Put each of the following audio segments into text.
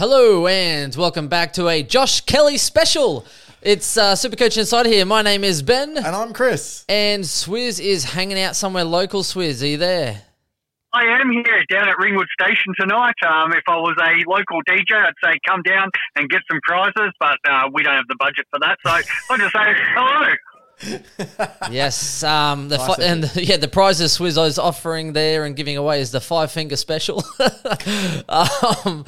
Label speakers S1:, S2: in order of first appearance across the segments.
S1: Hello and welcome back to a Josh Kelly special. It's uh, Supercoach Inside here. My name is Ben,
S2: And I'm Chris.
S1: and Swizz is hanging out somewhere local. Swizz, are you there?
S3: I am here down at Ringwood Station tonight. Um, if I was a local DJ, I'd say come down and get some prizes, but uh, we don't have the budget for that. So I'll just say hello.
S1: Yes. Um, the
S2: Nice
S1: fi- and yeah, the prizes Swizz is offering there and giving away is the five finger special. um,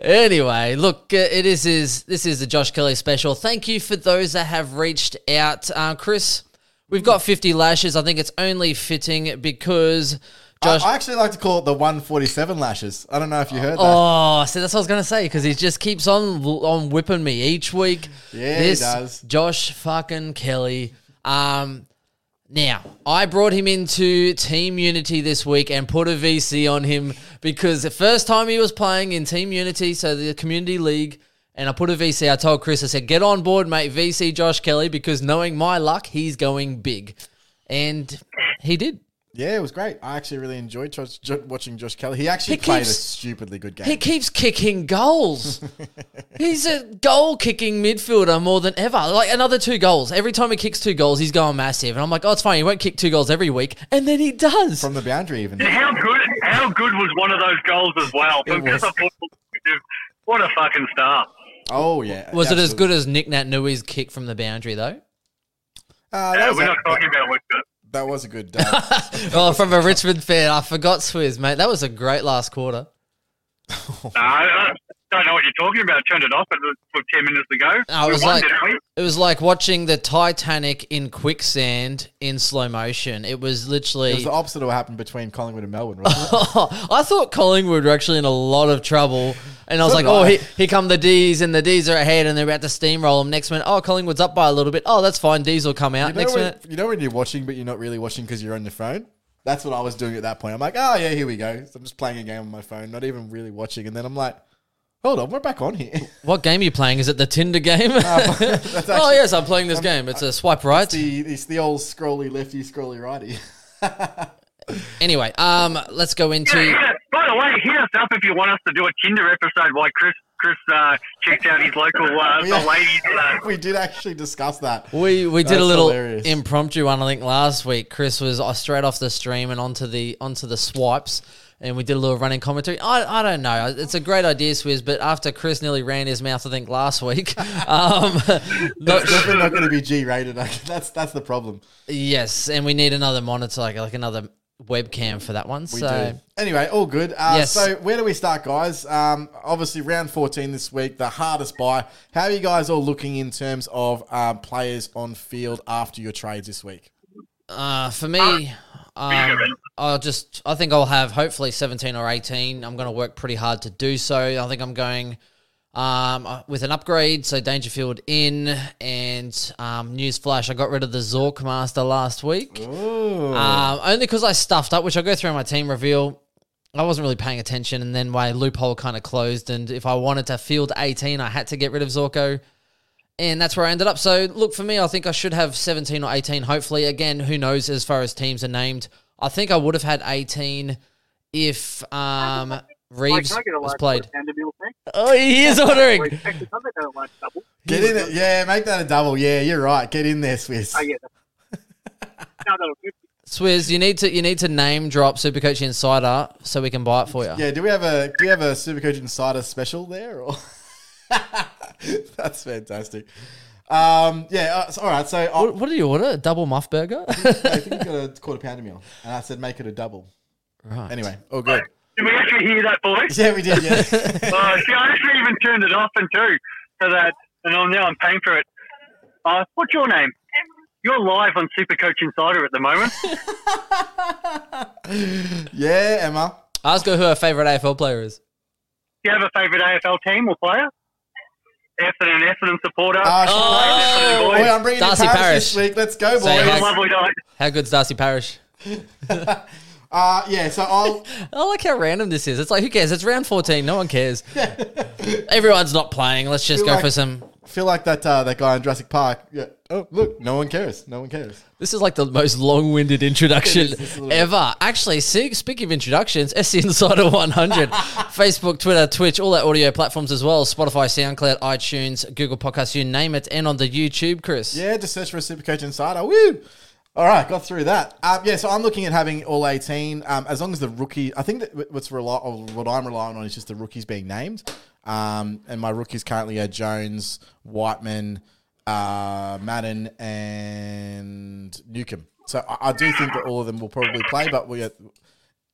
S1: anyway, look, uh, it is is this is the Josh Kelly special. Thank you for those that have reached out, uh, Chris. We've got fifty lashes. I think it's only fitting because Josh.
S2: I actually like to call it the 147 lashes. I don't know if you heard that.
S1: Oh, see, that's what I was gonna say because he just keeps on on whipping me each week.
S2: Yeah, he does.
S1: Josh fucking Kelly. Um, now I brought him into Team Unity this week and put a VC on him because the first time he was playing in Team Unity, so the community league. And I put a VC. I told Chris, I said, get on board, mate. VC Josh Kelly, because knowing my luck, he's going big. And he did.
S2: Yeah, it was great. I actually really enjoyed Josh, jo- watching Josh Kelly. He actually
S1: He
S2: played
S1: keeps-
S2: a stupidly good game.
S1: He keeps kicking goals. he's a goal kicking midfielder more than ever. Like another two goals. Every time he kicks two goals, he's going massive. And I'm like, oh, it's fine. He won't kick two goals every week. And then he does.
S2: From the boundary, even.
S3: And how good, how good was one of those goals as well?
S2: It
S3: Because
S2: was.
S3: of football, what a fucking star!
S2: Oh, yeah.
S1: was it as good as Nic Naitanui's kick from the boundary, though?
S2: Uh, that, was
S3: we're
S2: a,
S3: not talking about what's good.
S2: That was a good uh,
S1: oh, from a Richmond fan. I forgot Swizz, mate. That was a great last quarter.
S3: Uh, I don't know what you're talking about. I Turned it off for, for ten minutes ago.
S1: It was
S3: won,
S1: like- It was like watching the Titanic in quicksand in slow motion. It was literally.
S2: It was the opposite of what happened between Collingwood and Melbourne, wasn't it?
S1: I thought Collingwood were actually in a lot of trouble. And I was like, oh,
S2: I.
S1: here, here come the D's, and the D's are ahead, and they're about to steamroll them. Next minute, oh, Collingwood's up by a little bit. Oh, that's fine. D's will come out.
S2: you, know
S1: Next
S2: when,
S1: minute,
S2: you know when you're watching, but you're not really watching because you're on your phone? That's what I was doing at that point. I'm like, oh, yeah, here we go. So I'm just playing a game on my phone, not even really watching. And then I'm like, hold on, we're back on here.
S1: what game are you playing? Is it the Tinder game?
S2: That's
S1: oh, yes, I'm playing this game. It's a swipe right.
S2: the, it's the old scrolly lefty, scrolly righty.
S1: Anyway, um, let's go into.
S3: Yeah, yeah. By the way, hit us up if you want us to do a Tinder episode while Chris Chris uh, checks out his local uh,
S2: Yeah.
S3: the ladies. Uh,
S2: we did actually discuss that.
S1: We we did a little
S2: hilarious.
S1: impromptu one. I think last week Chris was uh, straight off the stream and onto the onto the swipes, and we did a little running commentary. I, I don't know. It's a great idea, Swizz, but after Chris nearly ran his mouth, I think last week. um, not-
S2: definitely not going to be G rated. That's that's the problem.
S1: yes, and we need another monitor, like like another webcam for that one.
S2: We
S1: so
S2: do. Anyway, all good. Uh,
S1: Yes.
S2: So where do we start, guys? Um, obviously, round 14 this week, the hardest buy. How are you guys all looking in terms of um, players on field after your trades this week?
S1: Uh, for me, um, I'll just, I think I'll have hopefully 17 or 18. I'm going to work pretty hard to do so. I think I'm going um, uh, with an upgrade. So Dangerfield in and um, newsflash, I got rid of the Zork Master last week.
S2: Ooh.
S1: Um, only because I stuffed up, which I'll go through in my team reveal. I wasn't really paying attention, and then my loophole kind of closed. And if I wanted to field 18, I had to get rid of Zorko. And that's where I ended up. So, look, for me, I think I should have 17 or 18, hopefully. Again, who knows as far as teams are named. I think I would have had 18 if um, Reeves was played. Oh, he is ordering.
S2: Get in it. Yeah, make that a double. Yeah, you're right. Get in there, Swiss.
S1: Swizz, you need to you need to name drop Supercoach Insider so we can buy it for you.
S2: Yeah, do we have a do we have a Supercoach Insider special there? Or that's fantastic. Um, yeah, uh, so- all right. So I,
S1: What, what did you order? A double muff burger?
S2: I think we got a quarter pounder meal, and I said make it a double.
S1: right.
S2: Anyway, all good.
S3: Did we actually hear that voice?
S2: Yeah, we did. Yeah.
S3: Uh, see, I actually even turned it off and too, so that, and I'm, now I'm paying for it. Uh, what's your name? You're live on Super Coach Insider at the moment.
S2: yeah, Emma.
S1: Ask her who her favorite AFL player is.
S3: Do you have a favourite AFL team or player? Essendon, Essendon supporter.
S2: Uh, she
S1: Oh!
S2: plays. Boy, I'm bringing
S1: Darcy
S2: in Paris,
S1: Parish.
S2: this week. Let's go,
S1: Say
S2: boys.
S3: Have
S1: hi.
S3: a lovely night.
S1: How good's Darcy Parish?
S2: Uh, yeah, so I'll.
S1: I like how random this is. It's like, who cares? It's round 14. No one cares. Everyone's not playing. Let's just go
S2: like-
S1: for some
S2: feel like that uh, that guy in Jurassic Park. Yeah. Oh, look, no one cares. No one cares.
S1: This is like the most introduction
S2: is, it's a
S1: ever. Actually, see, speaking of introductions, SC Insider 100, Facebook, Twitter, Twitch, all our audio platforms as well, Spotify, SoundCloud, iTunes, Google Podcasts, you name it, and on the YouTube, Chris.
S2: Yeah, just search for Supercoach Insider. Woo! All right, got through that. Um, yeah, so I'm looking at having all 18, um, as long as the rookie. I think that what's rely, what I'm relying on is just the rookies being named. Um, and my rookies currently are Jones, Whiteman, uh, Madden, and Newcombe. So I, I do think that all of them will probably play, but we.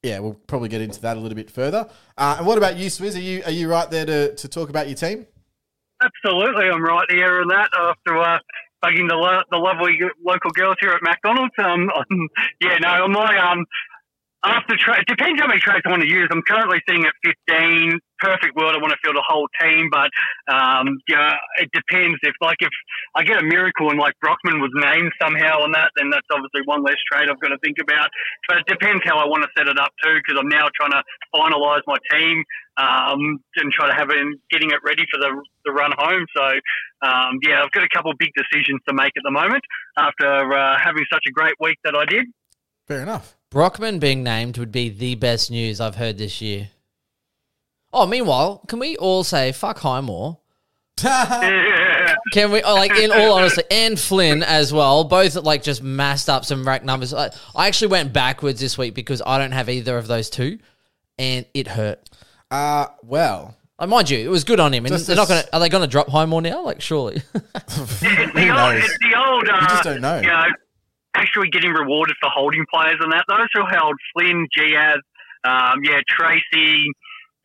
S2: Yeah, we'll probably get into that a little bit further. Uh, and what about you, Swizz? Are you are you right there to, to talk about your team?
S3: Absolutely, I'm right here on that after uh, bugging the lo- the lovely local girls here at McDonald's. Um, yeah, no, on my um, after trade depends how many trades I want to use. I'm currently sitting at 15. Perfect world, I want to field a whole team, but um, yeah, it depends. If like if I get a miracle and like Brockman was named somehow on that, then that's obviously one less trade I've got to think about. But it depends how I want to set it up too, because I'm now trying to finalise my team um, and try to have it getting it ready for the the run home. So um, yeah, I've got a couple of big decisions to make at the moment after uh, having such a great week that I did.
S2: Fair enough.
S1: Brockman being named would be the best news I've heard this year. Oh, meanwhile, can we all say fuck Highmore? Can we, oh, like, in all honesty, and Flynn as well, both like just massed up some rack numbers. I, I actually went backwards this week because I don't have either of those two, and it hurt.
S2: Uh, well,
S1: Like, mind you, it was good on him, and
S2: Just
S1: they're not
S2: this-
S1: going to. Are they going to drop Highmore now? Like, surely.
S3: It's
S2: Who
S3: the old,
S2: knows?
S3: it's the old. Uh,
S2: You just don't know.
S3: You know, actually getting rewarded for holding players and that. Those who held Flynn, Giaz, um, yeah, Tracy,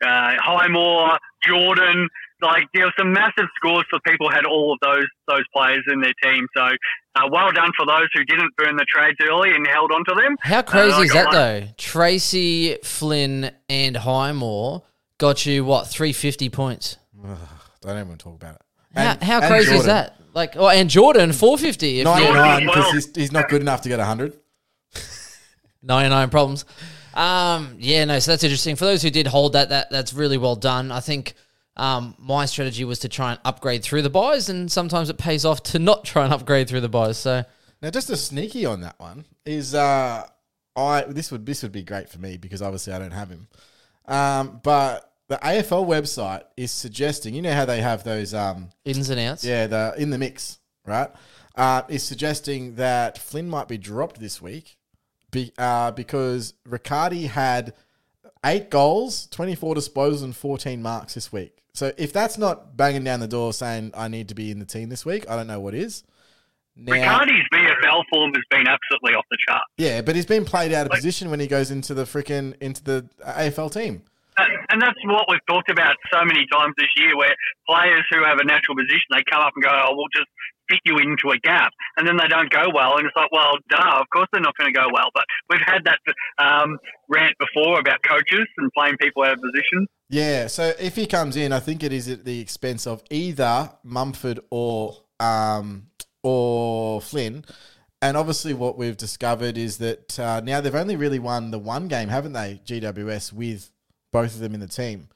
S3: uh, Highmore, Jordan. Like there were some massive scores for people who had all of those those players in their team. So uh, well done for those who didn't burn the trades early and held on to them.
S1: How crazy
S3: Uh, I
S1: is
S3: got
S1: that,
S3: one.
S1: though? Tracy, Flynn, and Highmore got you, what, 350 points?
S2: I don't even want to talk about it.
S1: How,
S2: And-
S1: how
S2: and
S1: crazy is
S2: Jordan.
S1: that? Like, oh, and Jordan, 450. If you-
S2: 99 because he's, he's not good enough to get 100.
S1: 99 problems. Um, yeah, no, so that's interesting. For those who did hold that, that that's really well done. I think um, my strategy was to try and upgrade through the buys, and sometimes it pays off to not try and upgrade through the buys. So
S2: Now, just a sneaky on that one is uh, I this would this would be great for me because obviously I don't have him. Um, but the AFL website is suggesting, you know how they have those, um,
S1: ins and outs.
S2: yeah, the in the mix, right? Uh, is suggesting that Flynn might be dropped this week, be, uh, because Riccardi had eight goals, twenty four disposals, and fourteen marks this week. So if that's not banging down the door saying I need to be in the team this week, I don't know what is. Now,
S3: Riccardi's VFL form has been absolutely off the chart.
S2: yeah, but he's been played out of position when he goes into the freaking into the AFL team.
S3: And that's what we've talked about so many times this year, where players who have a natural position, they come up and go, "Oh, we'll just fit you into a gap," and then they don't go well, and it's like, well, duh, of course they're not going to go well. But we've had that um, rant before about coaches and playing people out of position.
S2: Yeah, so if he comes in, I think it is at the expense of either Mumford or um, or Flynn. And obviously, what we've discovered is that uh, now they've only really won the one game, haven't they? GWS with both of them in the team.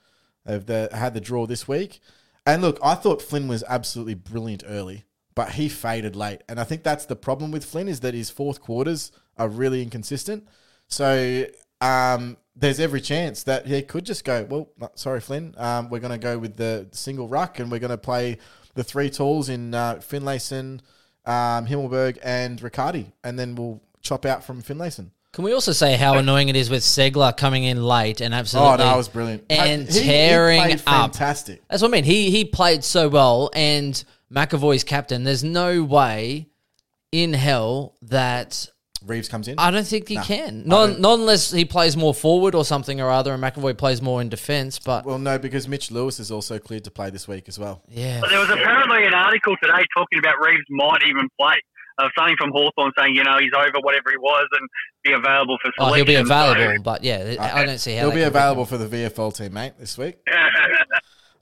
S2: They've the, had the draw this week. And look, I thought Flynn was absolutely brilliant early, but he faded late. And I think that's the problem with Flynn is that his fourth quarters are really inconsistent. So um, there's every chance that he could just go, well, sorry, Flynn, um, we're going to go with the single ruck and we're going to play the three tools in uh, Finlayson, um, Himmelberg, and Riccardi. And then we'll chop out from Finlayson.
S1: Can we also say how annoying it is with Segler coming in late and absolutely?
S2: Oh, no, it was brilliant.
S1: And
S2: He- he
S1: tearing
S2: played
S1: up.
S2: Fantastic.
S1: That's what I mean. He he played so well, and McAvoy's captain. There's no way in hell that
S2: Reeves comes in.
S1: I don't think he can. Not, not unless he plays more forward or something or other, and McAvoy plays more in defence. But
S2: well, no, because Mitch Lewis is also cleared to play this week as well.
S1: yeah,
S3: But there was apparently an article today talking about Reeves might even play. Uh, something from Hawthorn saying, you know, he's over whatever he was and be available for
S1: oh,
S3: selection.
S1: he'll be
S3: So-
S1: available. But yeah, I don't see how
S2: He'll
S1: they
S2: be
S1: can-
S2: available for the VFL team, mate, this week.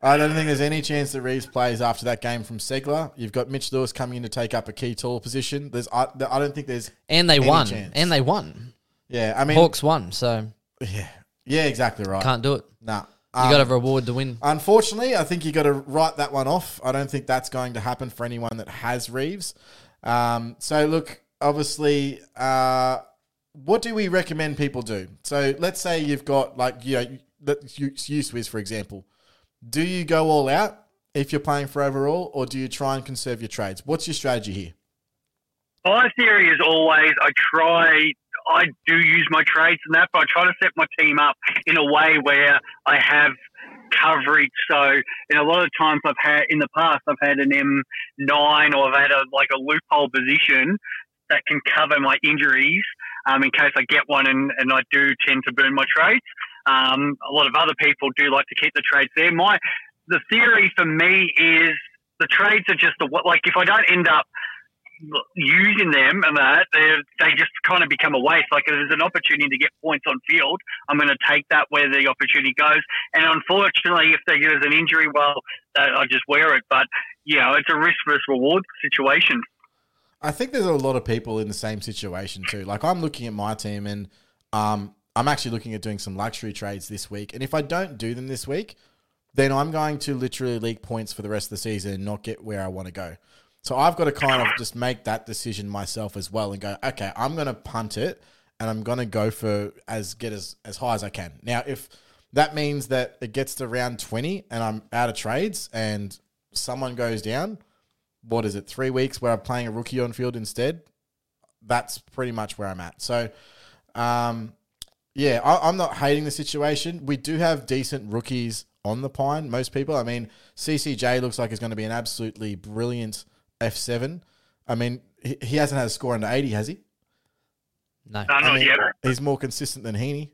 S2: I don't think there's any chance that Reeves plays after that game from Segler. You've got Mitch Lewis coming in to take up a key tall position. There's, I, I don't think there's,
S1: And they won.
S2: chance.
S1: And they won.
S2: yeah. I mean,
S1: Hawks won. So
S2: yeah, yeah, exactly right.
S1: can't do it.
S2: Nah.
S1: You
S2: Um,
S1: got to reward the win.
S2: Unfortunately, I think you got to write that one off. I don't think that's going to happen for anyone that has Reeves. Um, so, look, obviously, uh, what do we recommend people do? So, let's say you've got like you know, let's use use for example. Do you go all out if you're playing for overall, or do you try and conserve your trades? What's your strategy here?
S3: My theory is always I try, I do use my trades and that, but I try to set my team up in a way where I have coverage. So, in a lot of times I've had in the past, I've had an M9 or I've had a like a loophole position that can cover my injuries um, in case I get one and, and I do tend to burn my trades. Um, a lot of other people do like to keep the trades there. My the theory for me is the trades are just a, like if I don't end up using them and that they they just kind of become a waste. Like if there's an opportunity to get points on field, I'm going to take that where the opportunity goes. And unfortunately, if there is an injury, well, I just wear it. But you know, it's a risk versus reward situation.
S2: I think there's a lot of people in the same situation too. Like I'm looking at my team and um, I'm actually looking at doing some luxury trades this week. And if I don't do them this week, then I'm going to literally leak points for the rest of the season and not get where I want to go. So I've got to kind of just make that decision myself as well and go, okay, I'm going to punt it and I'm going to go for as get as, as high as I can. Now, if that means that it gets to round 20 and I'm out of trades and someone goes down, what is it, three weeks where I'm playing a rookie on field instead? That's pretty much where I'm at. So, um, yeah, I, I'm not hating the situation. We do have decent rookies on the pine. Most people, I mean, CCJ looks like he's going to be an absolutely brilliant F7. I mean, he, he hasn't had a score under 80, has he?
S1: No.
S3: Uh,
S2: I
S3: not
S2: mean,
S3: yet.
S2: he's more consistent than Heaney.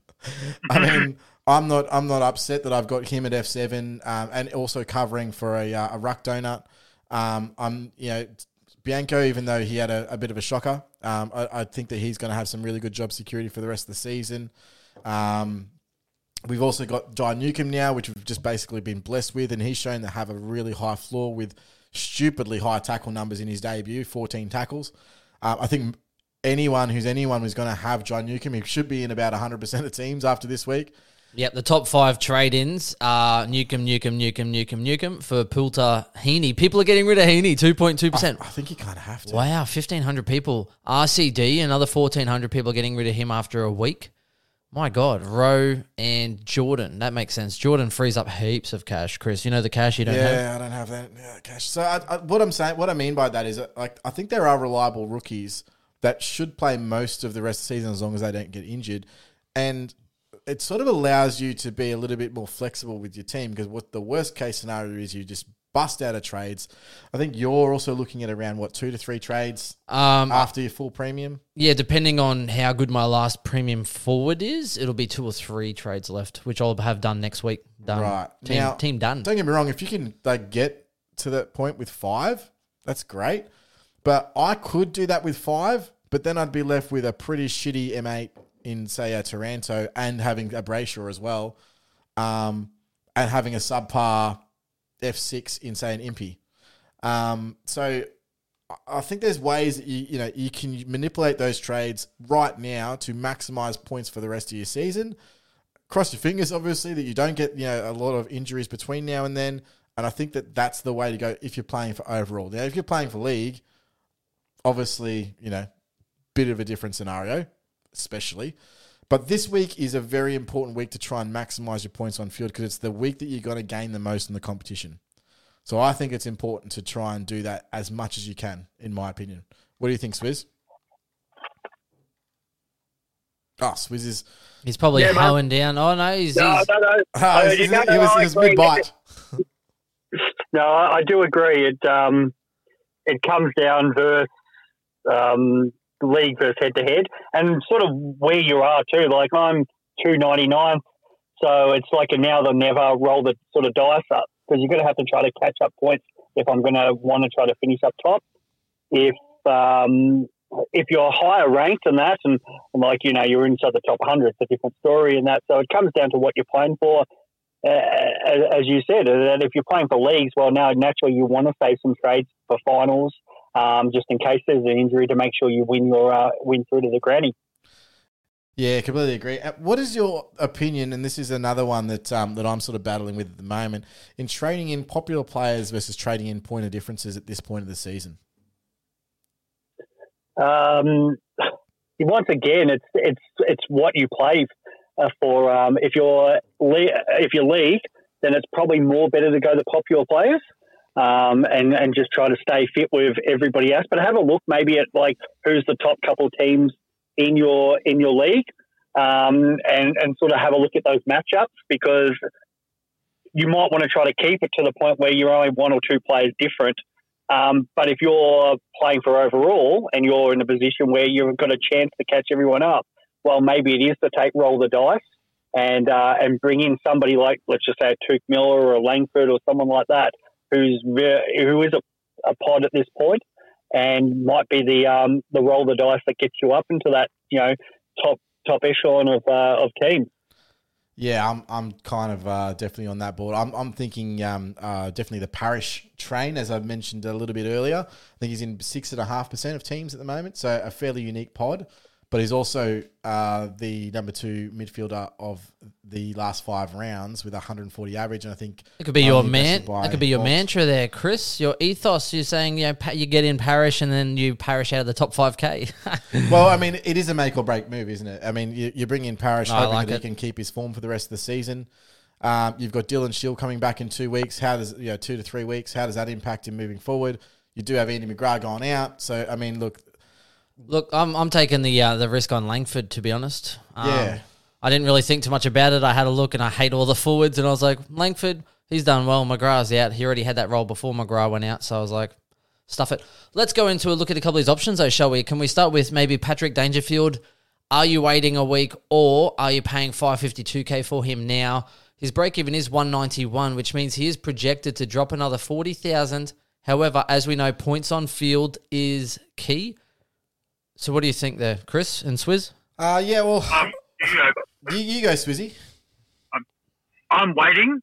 S2: I mean, I'm not I'm not upset that I've got him at F7 um, and also covering for a, uh, a ruck donut. Um, I'm you know Bianco, even though he had a, a bit of a shocker, um, I, I think that he's going to have some really good job security for the rest of the season. Um, we've also got John Newcombe now, which we've just basically been blessed with, and he's shown to have a really high floor with stupidly high tackle numbers in his debut, 14 tackles. Uh, I think anyone who's anyone who's going to have John Newcombe, he should be in about 100% of teams after this week.
S1: Yep, the top five trade ins are Newcombe, Newcombe, Newcombe, Newcombe, Newcombe for Poulter Heaney. People are getting rid of Heaney, 2.2%.
S2: I think you kind of have to.
S1: Wow, 1,500 people. RCD, another 1,400 people are getting rid of him after a week. My God, Rowe and Jordan. That makes sense. Jordan frees up heaps of cash, Chris. You know the cash you don't have?
S2: Yeah, I don't have that yeah, cash. So I, I, what I'm saying, what I mean by that is, that, like, I think there are reliable rookies that should play most of the rest of the season as long as they don't get injured, and it sort of allows you to be a little bit more flexible with your team because what the worst case scenario is, you just bust out of trades. I think you're also looking at around what two to three trades
S1: Um,
S2: after your full premium.
S1: yeah, depending on how good my last premium forward is, it'll be two or three trades left, which I'll have done next week. Done.
S2: Right.
S1: Team,
S2: Now-
S1: team done.
S2: Don't get me wrong, if you can like get to that point with five, that's great. But I could do that with five, but then I'd be left with a pretty shitty M8 in say a Taranto and having a Brayshaw as well, um, and having a subpar F6 in say an Impey. Um, so I- I think there's ways that you you know you can manipulate those trades right now to maximize points for the rest of your season cross your fingers, obviously, that you don't get you know a lot of injuries between now and then. And I think that that's the way to go if you're playing for overall. Now, if you're playing for league, obviously, you know, bit of a different scenario, especially. But this week is a very important week to try and maximize your points on field because it's the week that you're going to gain the most in the competition. So I think it's important to try and do that as much as you can, in my opinion. What do you think, Swizz? Oh, Swizz is.
S1: He's probably
S3: Yeah, man.
S1: hoeing down. Oh, no, he's.
S3: No,
S1: he's
S3: no, no. Uh,
S2: he was,
S3: no, no,
S2: was,
S3: I
S2: was mid bite.
S3: No, I I do agree. It um, it comes down versus um, league versus head to head, and sort of where you are too. Like I'm two ninety nine, so it's like a now or never roll the sort of dice up because you're going to have to try to catch up points if I'm going to want to try to finish up top. If um, if you're higher ranked than that, and, and like you know you're inside the top 100, it's a different story. And that, so it comes down to what you're playing for uh, as as you said, that if you're playing for leagues, well, now naturally you want to save some trades for finals, um, just in case there's an injury to make sure you win your uh, win through to the granny.
S2: Yeah, completely agree. Uh, What is your opinion? And this is another one that um, that I'm sort of battling with at the moment in trading in popular players versus trading in point of differences at this point of the season.
S4: Um, once again, it's it's it's what you play uh, for. Um, if you're if you're league, then it's probably more better to go the popular players um, and and just try to stay fit with everybody else. But have a look maybe at like who's the top couple teams in your in your league, um, and and sort of have a look at those matchups because you might want to try to keep it to the point where you're only one or two players different. Um, but if you're playing for overall and you're in a position where you've got a chance to catch everyone up, well, maybe it is to take roll the dice and uh, and bring in somebody like let's just say a Touk Miller or a Langford or someone like that who's who is a, a pod at this point and might be the um, the roll the dice that gets you up into that you know top top echelon of uh, of teams.
S2: Yeah, I'm I'm kind of uh, definitely on that board. I'm I'm thinking um, uh, definitely the parish train, as I mentioned a little bit earlier. I think he's in six and a half percent of teams at the moment, so a fairly unique pod. But he's also uh, the number two midfielder of the last five rounds with 140 average, and I think
S1: It could be your man. That could be your mantra there, Chris. Your ethos. You're saying you know pa- you get in parish and then you parish out of the top five k.
S2: Well, I mean, it is a make or break move, isn't it? I mean, you, you bring in Parish,
S1: I
S2: hoping
S1: like
S2: that
S1: it.
S2: he can keep his form for the rest of the season. Um, you've got Dylan Shiel coming back in two weeks. How does you know two to three weeks? How does that impact him moving forward? You do have Andy McGrath going out, so I mean, look,
S1: Look, I'm I'm taking the uh, the risk on Langford to be honest. Um,
S2: Yeah.
S1: I didn't really think too much about it. I had a look and I hate all the forwards, and I was like, Langford, he's done well. McGrath's out. He already had that role before McGrath went out, so I was like, stuff it. Let's go into a look at a couple of these options, though, shall we? Can we start with maybe Patrick Dangerfield? Are you waiting a week, or are you paying 552k for him now? His break even is 191, which means he is projected to drop another 40,000. However, as we know, points on field is key. So, what do you think there, Chris and Swizz?
S2: uh, yeah, well,
S3: Um, you know,
S2: you, you go, Swizzy.
S3: I'm waiting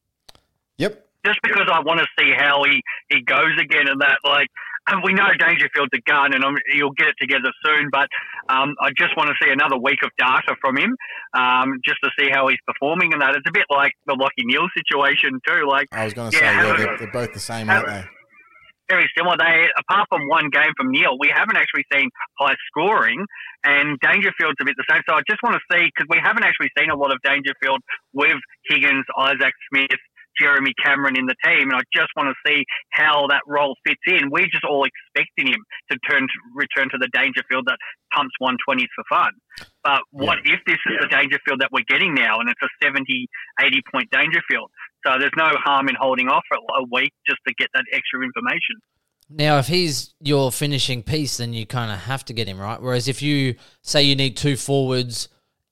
S2: Yep.
S3: just because I want to see how he, he goes again and that. Like, and we know Dangerfield's a gun and I'm, he'll get it together soon, but um, I just want to see another week of data from him um, just to see how he's performing and that. It's a bit like the Lachie Neale situation too. Like,
S2: I was going to
S3: Yeah,
S2: say, yeah,
S3: how-
S2: they're, they're both the same, aren't they?
S3: Very similar. They, apart from one game from Neale, we haven't actually seen high scoring, and Dangerfield's a bit the same. So I just want to see because we haven't actually seen a lot of Dangerfield with Higgins, Isaac Smith, Jeremy Cameron in the team, and I just want to see how that role fits in. We're just all expecting him to turn to return to the Dangerfield that pumps 120s for fun. But what if this is the Dangerfield that we're getting now, and it's a 70, 80 point Dangerfield? So there's no harm in holding off for a week just to get that extra information.
S1: Now, if he's your finishing piece, then you kind of have to get him right. Whereas if you say you need two forwards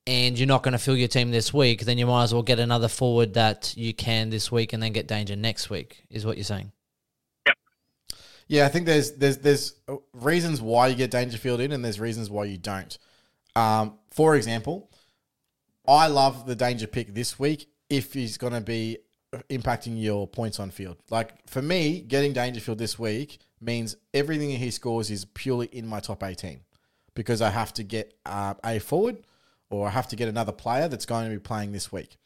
S1: and you're not going to fill your team this week, then you might as well get another forward that you can this week and then get danger next week. Is what you're saying? Yep.
S2: Yeah, I think there's there's there's reasons why you get Dangerfield in, and there's reasons why you don't. Um, for example, I love the danger pick this week if he's going to be impacting your points on field. Like for me, getting Dangerfield this week means everything he scores is purely in my top 18 because I have to get uh, a forward or I have to get another player that's going to be playing this week.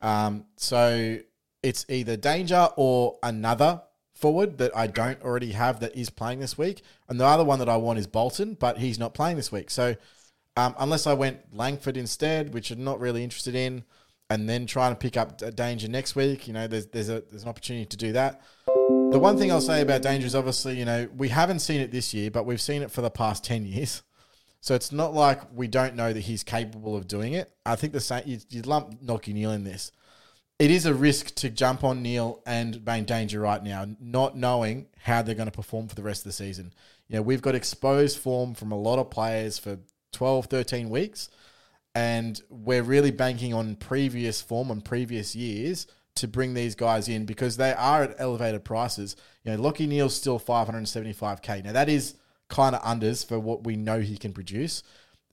S2: Um, so it's either Danger or another forward that I don't already have that is playing this week. And the other one that I want is Bolton, but he's not playing this week. So um, unless I went Langford instead, which I'm not really interested in, and then trying to pick up Danger next week, you know, there's there's a there's an opportunity to do that. The one thing I'll say about Danger is obviously, you know, we haven't seen it this year, but we've seen it for the past ten years. So it's not like we don't know that he's capable of doing it. I think the same you, you lump Lachie Neale in this. It is a risk to jump on Neale and main danger right now, not knowing how they're going to perform for the rest of the season. You know, we've got exposed form from a lot of players for 12, 13 weeks, and we're really banking on previous form on previous years to bring these guys in because they are at elevated prices. You know, Lachie Neale's still 575k. Now that is kind of unders for what we know he can produce,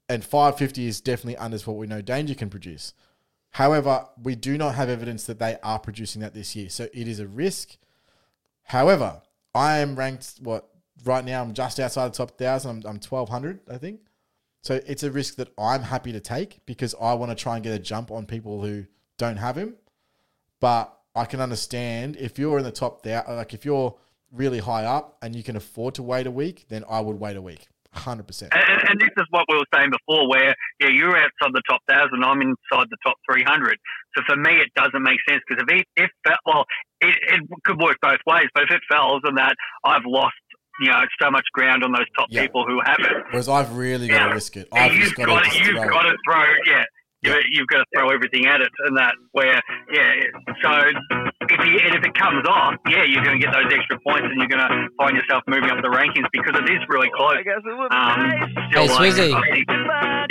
S2: and 550 is definitely unders for what we know Danger can produce. However, we do not have evidence that they are producing that this year, so it is a risk. However, I am ranked what right now. I'm just outside the top thousand. I'm, I'm 1200, I think. So it's a risk that I'm happy to take because I want to try and get a jump on people who don't have him. But I can understand if you're in the top there, like if you're really high up and you can afford to wait a week, then I would wait a week. 100%.
S3: And, and this is what we were saying before, where yeah, you're outside the top thousand, I'm inside the top three hundred. So for me, it doesn't make sense because if it, if well, it, it could work both ways. But if it fails and that I've lost, you know, so much ground on those top
S2: Yeah.
S3: people who have it,
S2: Whereas I've really got to risk it. I've
S3: you've
S2: just got
S3: got
S2: to
S3: to,
S2: just
S3: you've
S2: throw
S3: got
S2: it.
S3: to throw, yeah.
S2: Yeah.
S3: You- You've got to throw everything at it, and that where, yeah. So if you, and if it comes off, yeah, you're going to get those extra points, and you're going to find yourself moving up the rankings because it is really close. Um,
S1: Hey,
S3: still,
S1: Swizzy.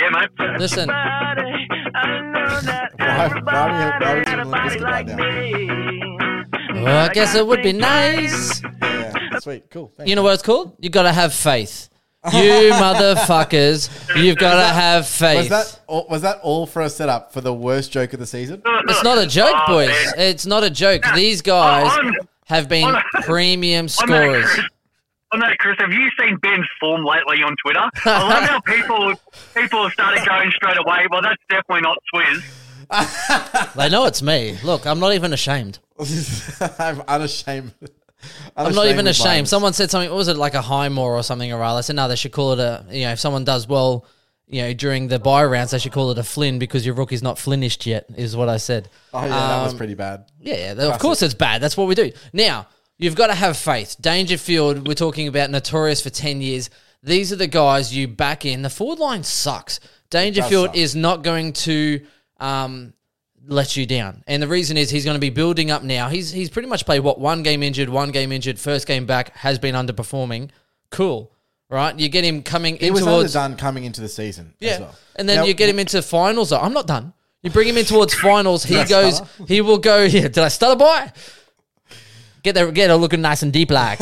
S3: yeah, mate.
S1: Listen,
S2: Why, why are we, why are we doing Limp right now?
S1: well, I guess it would be nice.
S2: Yeah, sweet, cool. Thanks.
S1: You know what it's called? You got to have faith. You motherfuckers, you've got to have faith.
S2: was that all, was that all for a setup for the worst joke of the season?
S1: It's not a joke,
S3: Oh,
S1: boys.
S3: man.
S1: It's not a joke. These guys oh,
S3: On-
S1: have been
S3: on-
S1: premium
S3: On that,
S1: scorers.
S3: Chris, on that, Chris, have you seen Ben's form lately on Twitter? I love how people people have started going straight away. Well, that's definitely not Swizz.
S1: They know it's me. Look, I'm not even ashamed.
S2: I'm unashamed.
S1: I'm not even ashamed. Someone said something. What was it like a high more or something or other? I said no. They should call it a. You know, if someone does well, you know, during the buy rounds, they should call it a Flynn because your rookie's not Flynnished yet. Is what I said.
S2: Oh yeah, that was
S1: Um,
S2: pretty bad.
S1: Yeah, yeah, of course it's bad. That's what we do. Now, you've got to have faith. Dangerfield, we're talking about notorious for 10 years. These are the guys you back in. The forward line sucks. Dangerfield
S2: suck.
S1: is not going to um, let you down. And the reason is he's going to be building up now. He's he's pretty much played what one game injured, one game injured, first game back has been underperforming. Cool. Right? You get him coming
S2: He
S1: in
S2: was
S1: towards
S2: underdone coming into the season.
S1: yeah,
S2: as well.
S1: and then
S2: Now,
S1: you get him into finals. I'm not done. You bring him in towards finals. He goes.
S2: stutter?
S1: He will go. Yeah, did I stutter, boy? Get there. Get her looking nice and deep, like.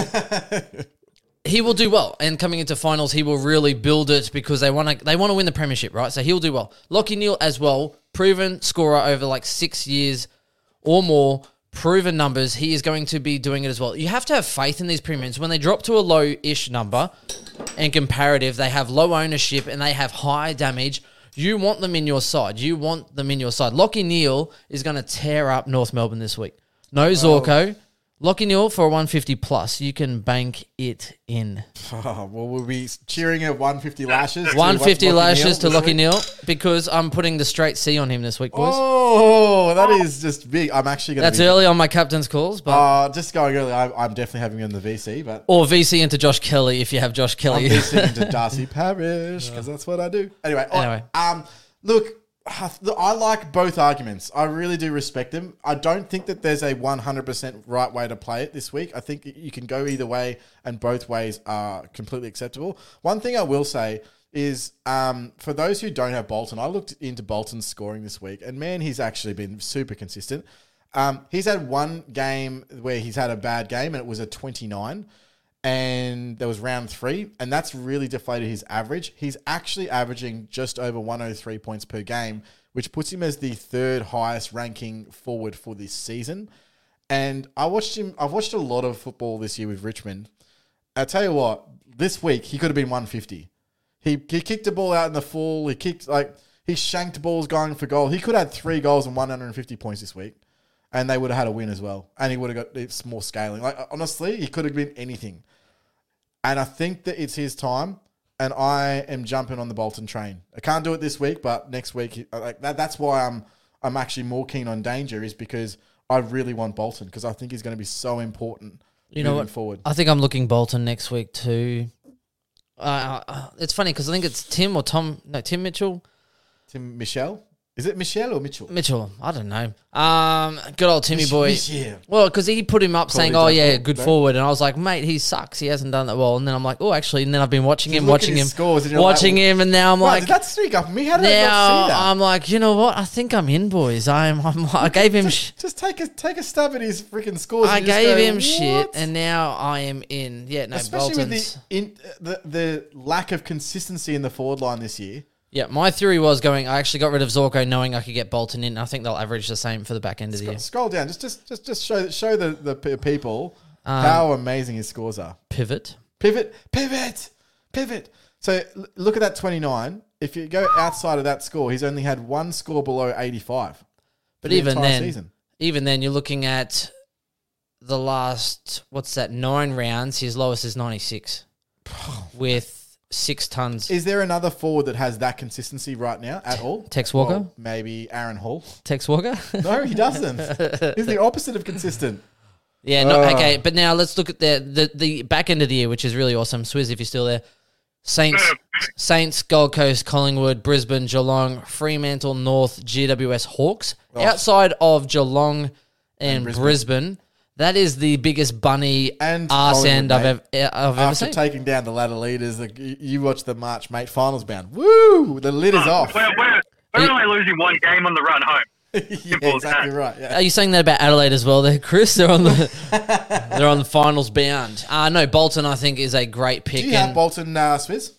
S1: he will do well, and coming into finals, he will really build it because they want to. They want to win the premiership, right? So he'll do well. Lachie Neale as well, proven scorer over like six years or more. Proven numbers, he is going to be doing it as well. You have to have faith in these premiums. When they drop to a low-ish number, and comparative, they have low ownership and they have high damage. You want them in your side. You want them in your side. Lachie Neale is going to tear up North Melbourne this week. No Zorko. Lachie Neale for a 150 plus. You can bank it in.
S2: Oh, well, we'll be cheering at 150 lashes.
S1: 150 lashes to Lockie. Neal because I'm putting the straight C on him this week, boys.
S2: Oh, that is just big. I'm actually going to
S1: That's
S2: be,
S1: early on my captain's calls, but
S2: Uh, just going early. I, I'm definitely having him in the VC, but
S1: or VC into Josh Kelly if you have Josh
S2: I'm
S1: Kelly.
S2: VCing into Darcy Parish because that's what I do. Anyway,
S1: Anyway.
S2: um, look, I like both arguments. I really do respect them. I don't think that there's a 100% right way to play it this week. I think you can go either way, and both ways are completely acceptable. One thing I will say is um, for those who don't have Bolton, I looked into Bolton's scoring this week, and man, he's actually been super consistent. Um, he's had one game where he's had a bad game, and it was a 29 and there was round three, and that's really deflated his average. He's actually averaging just over 103 points per game, which puts him as the third highest ranking forward for this season. And I watched him. I've watched a lot of football this year with Richmond. I tell you what, this week he could have been 150. He he kicked the ball out in the full. He kicked like he shanked balls going for goal. He could have had three goals and 150 points this week, and they would have had a win as well. And he would have got it's more scaling. Like honestly, he could have been anything. And I think that it's his time, and I am jumping on the Bolton train. I can't do it this week, but next week, like that, that's why I'm I'm actually more keen on Danger is because I really want Bolton because I think he's going to be so important.
S1: You know what?
S2: Forward.
S1: I think I'm looking Bolton next week too. Uh, uh, it's funny because I think it's Tim or Tom. No, Tim Mitchell.
S2: Tim Michelle, is it Michelle or Mitchell?
S1: Mitchell. I don't know. Um, good old Timmy
S2: Mich-
S1: boy.
S2: Michelle.
S1: Well, because he put him up saying, "Oh yeah, good forward," and I was like, "Mate, he sucks. He hasn't done that well." And then I'm like, "Oh, actually," and then I've been watching him,
S2: look at
S1: watching
S2: his
S1: him,
S2: scores and you're
S1: watching him, and now I'm
S2: Wow,
S1: like,
S2: did that sneak up me? How did I
S1: now
S2: not see that?
S1: I'm like, you know what? I think I'm in, boys. I'm. I'm I gave him. sh-
S2: just, just take a take a stab at his freaking scores.
S1: I
S2: and just
S1: gave
S2: go,
S1: him shit,
S2: "What?"
S1: and now I am in. Yeah, no,
S2: especially
S1: Bolton's.
S2: with the, in, the the lack of consistency in the forward line this year.
S1: Yeah, my theory was going. I actually got rid of Zorko, knowing I could get Bolton in. I think they'll average the same for the back end of the year.
S2: Scroll down, just just just just show show the the pe- people
S1: Um,
S2: how amazing his scores are.
S1: Pivot.
S2: Pivot, pivot, pivot. So l- look at that twenty nine. if you go outside of that score, he's only had one score below 85.
S1: But
S2: the
S1: even
S2: entire
S1: then,
S2: season.
S1: even then, you're looking at the last what's that nine rounds. His lowest is 96 with six tons.
S2: Is there another forward that has that consistency right now at all?
S1: Tex Walker?
S2: Well, maybe Aaron Hall.
S1: Tex Walker.
S2: No, he doesn't. He's the opposite of consistent.
S1: Yeah, no,
S2: Ah.
S1: okay. But now let's look at the, the the back end of the year, which is really awesome. Swizz, if you're still there. Saints, Saints, Gold Coast, Collingwood, Brisbane, Geelong, Fremantle, North, GWS, Hawks. Outside of Geelong and,
S2: Brisbane.
S1: Brisbane. That is the biggest bunny
S2: And
S1: arse
S2: Collingwood,
S1: end I've ever, I've ever
S2: After
S1: seen.
S2: taking down the ladder leaders, the, you you watch the March mate finals bound. Woo! The lid is off.
S3: We're, we're, we're only losing one game on the run home.
S2: yeah,
S3: as
S2: exactly
S3: that.
S2: right. Yeah.
S1: Are you saying that about Adelaide as well, there, Chris? They're on the they're on the finals bound. Uh, no, Bolton I think is a great pick.
S2: Do you have
S1: and-
S2: Bolton uh, Swizz?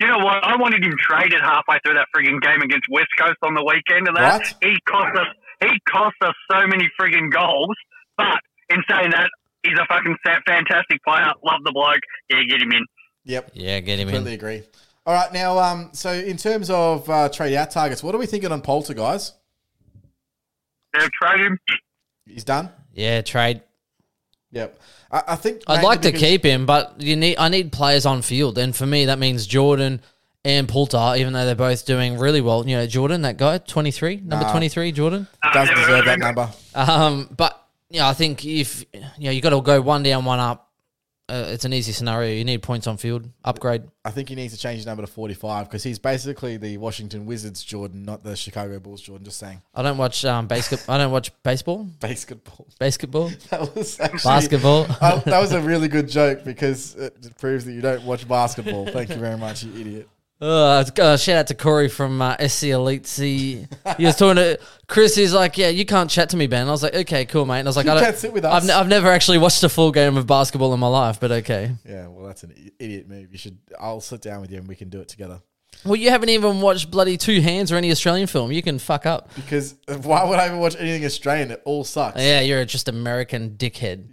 S3: You know what? I wanted him traded halfway through that frigging game against West Coast on the weekend, and that
S2: Right.
S3: he cost us. He cost us so many frigging goals. But in saying that, he's a fucking fantastic player. Love the bloke. Yeah, get him in.
S2: Yep.
S1: yeah, get him
S2: Completely
S1: in.
S2: Completely agree. All right, now, um, so in terms of uh, trade out targets, what are we thinking on Poulter, guys?
S3: Yeah, trade him.
S2: He's done.
S1: Yeah, trade.
S2: Yep. I, I think
S1: I'd like to keep him, but you need I need players on field, and for me that means Jordan and Poulter, even though they're both doing really well. You know, Jordan, that guy, twenty three, number
S2: Nah.
S1: twenty three, Jordan.
S3: Uh,
S2: does
S3: never
S2: deserve that number.
S1: Um, but yeah, I think if you know you got to go one down, one up. Uh, it's an easy scenario. You need points on field, upgrade.
S2: I think he needs to change his number to 45 because he's basically the Washington Wizards Jordan, not the Chicago Bulls Jordan. Just saying.
S1: I don't watch um basketball. I don't watch baseball,
S2: Basketball.
S1: basketball,
S2: That was actually,
S1: basketball.
S2: That was a really good joke because it proves that you don't watch basketball. Thank you very much, you idiot.
S1: Uh, uh, shout out to Corey from uh, SC Elite C. He was talking to Chris. He's like, "Yeah, you can't chat to me, Ben." I was like, "Okay, cool, mate." And I was like, "I don't."
S2: can't sit with us.
S1: I've, ne- I've never actually watched a full game of basketball in my life, but okay.
S2: Yeah, well, that's an idiot move. You should. I'll sit down with you and we can do it together.
S1: Well, you haven't even watched bloody Two Hands or any Australian film. You can fuck up.
S2: Because why would I even watch anything Australian? It all sucks.
S1: Yeah, you're just American dickhead.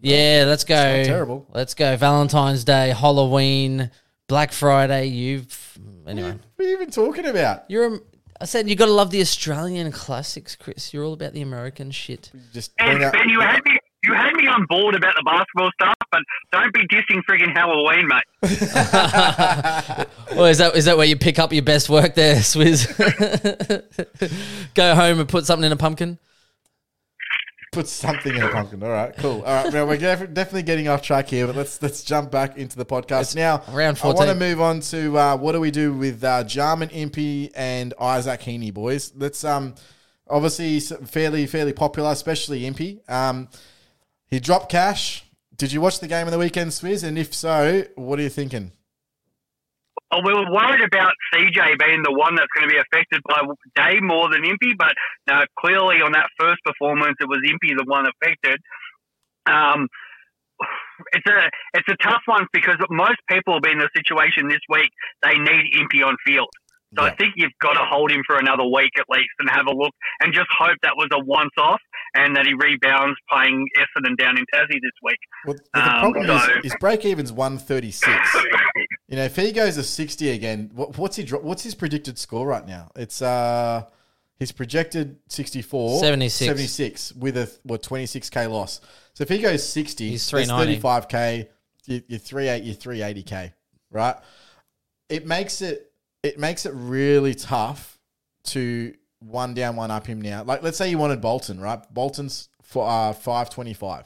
S1: Yeah, let's go.
S2: not terrible.
S1: Let's go. Valentine's Day, Halloween, Black Friday. You've anyway.
S2: What are you even talking about?
S1: You're. A, I said you got to love the Australian classics, Chris. You're all about the American shit.
S2: You just
S3: Hey,
S2: bring up.
S3: Ben, you had me. You had me on board about the basketball stuff, but don't be dissing frigging Halloween, mate.
S1: Well, is that is that where you pick up your best work there, Swizz? Go home and put something in a pumpkin.
S2: Put something in a pumpkin. All right, cool. All right, now we're def- definitely getting off track here, but let's let's jump back into the podcast now.
S1: round
S2: I want to move on to uh, what do we do with uh, Jarman Impey and Isaac Heaney, boys? Let's um, obviously fairly fairly popular, especially Impey. Um, he dropped cash. Did you watch the game of the weekend, Swizz? And if so, what are you thinking?
S3: Well, we were worried about CJ being the one that's going to be affected by Day more than Impey, but no, clearly on that first performance, it was Impey the one affected. Um, it's a it's a tough one because most people will be in the situation this week. They need Impey on field. So I think you've got to hold him for another week at least and have a look and just hope that was a once off and that he rebounds playing Essendon down in Tassie this week.
S2: Well, the
S3: Um,
S2: problem
S3: so-
S2: is his break even's one thirty six. You know, if he goes to sixty again, what, what's he? What's his predicted score right now? It's uh, his projected 64,
S1: 76.
S2: 76 with a what twenty six k loss. So if he goes sixty,
S1: He's
S2: thirty
S1: 390.
S2: five k. You're three eight. You're three eighty k. Right. It makes it it makes it really tough to one down one up him now. Like let's say you wanted Bolton, right? Bolton's for uh, five twenty five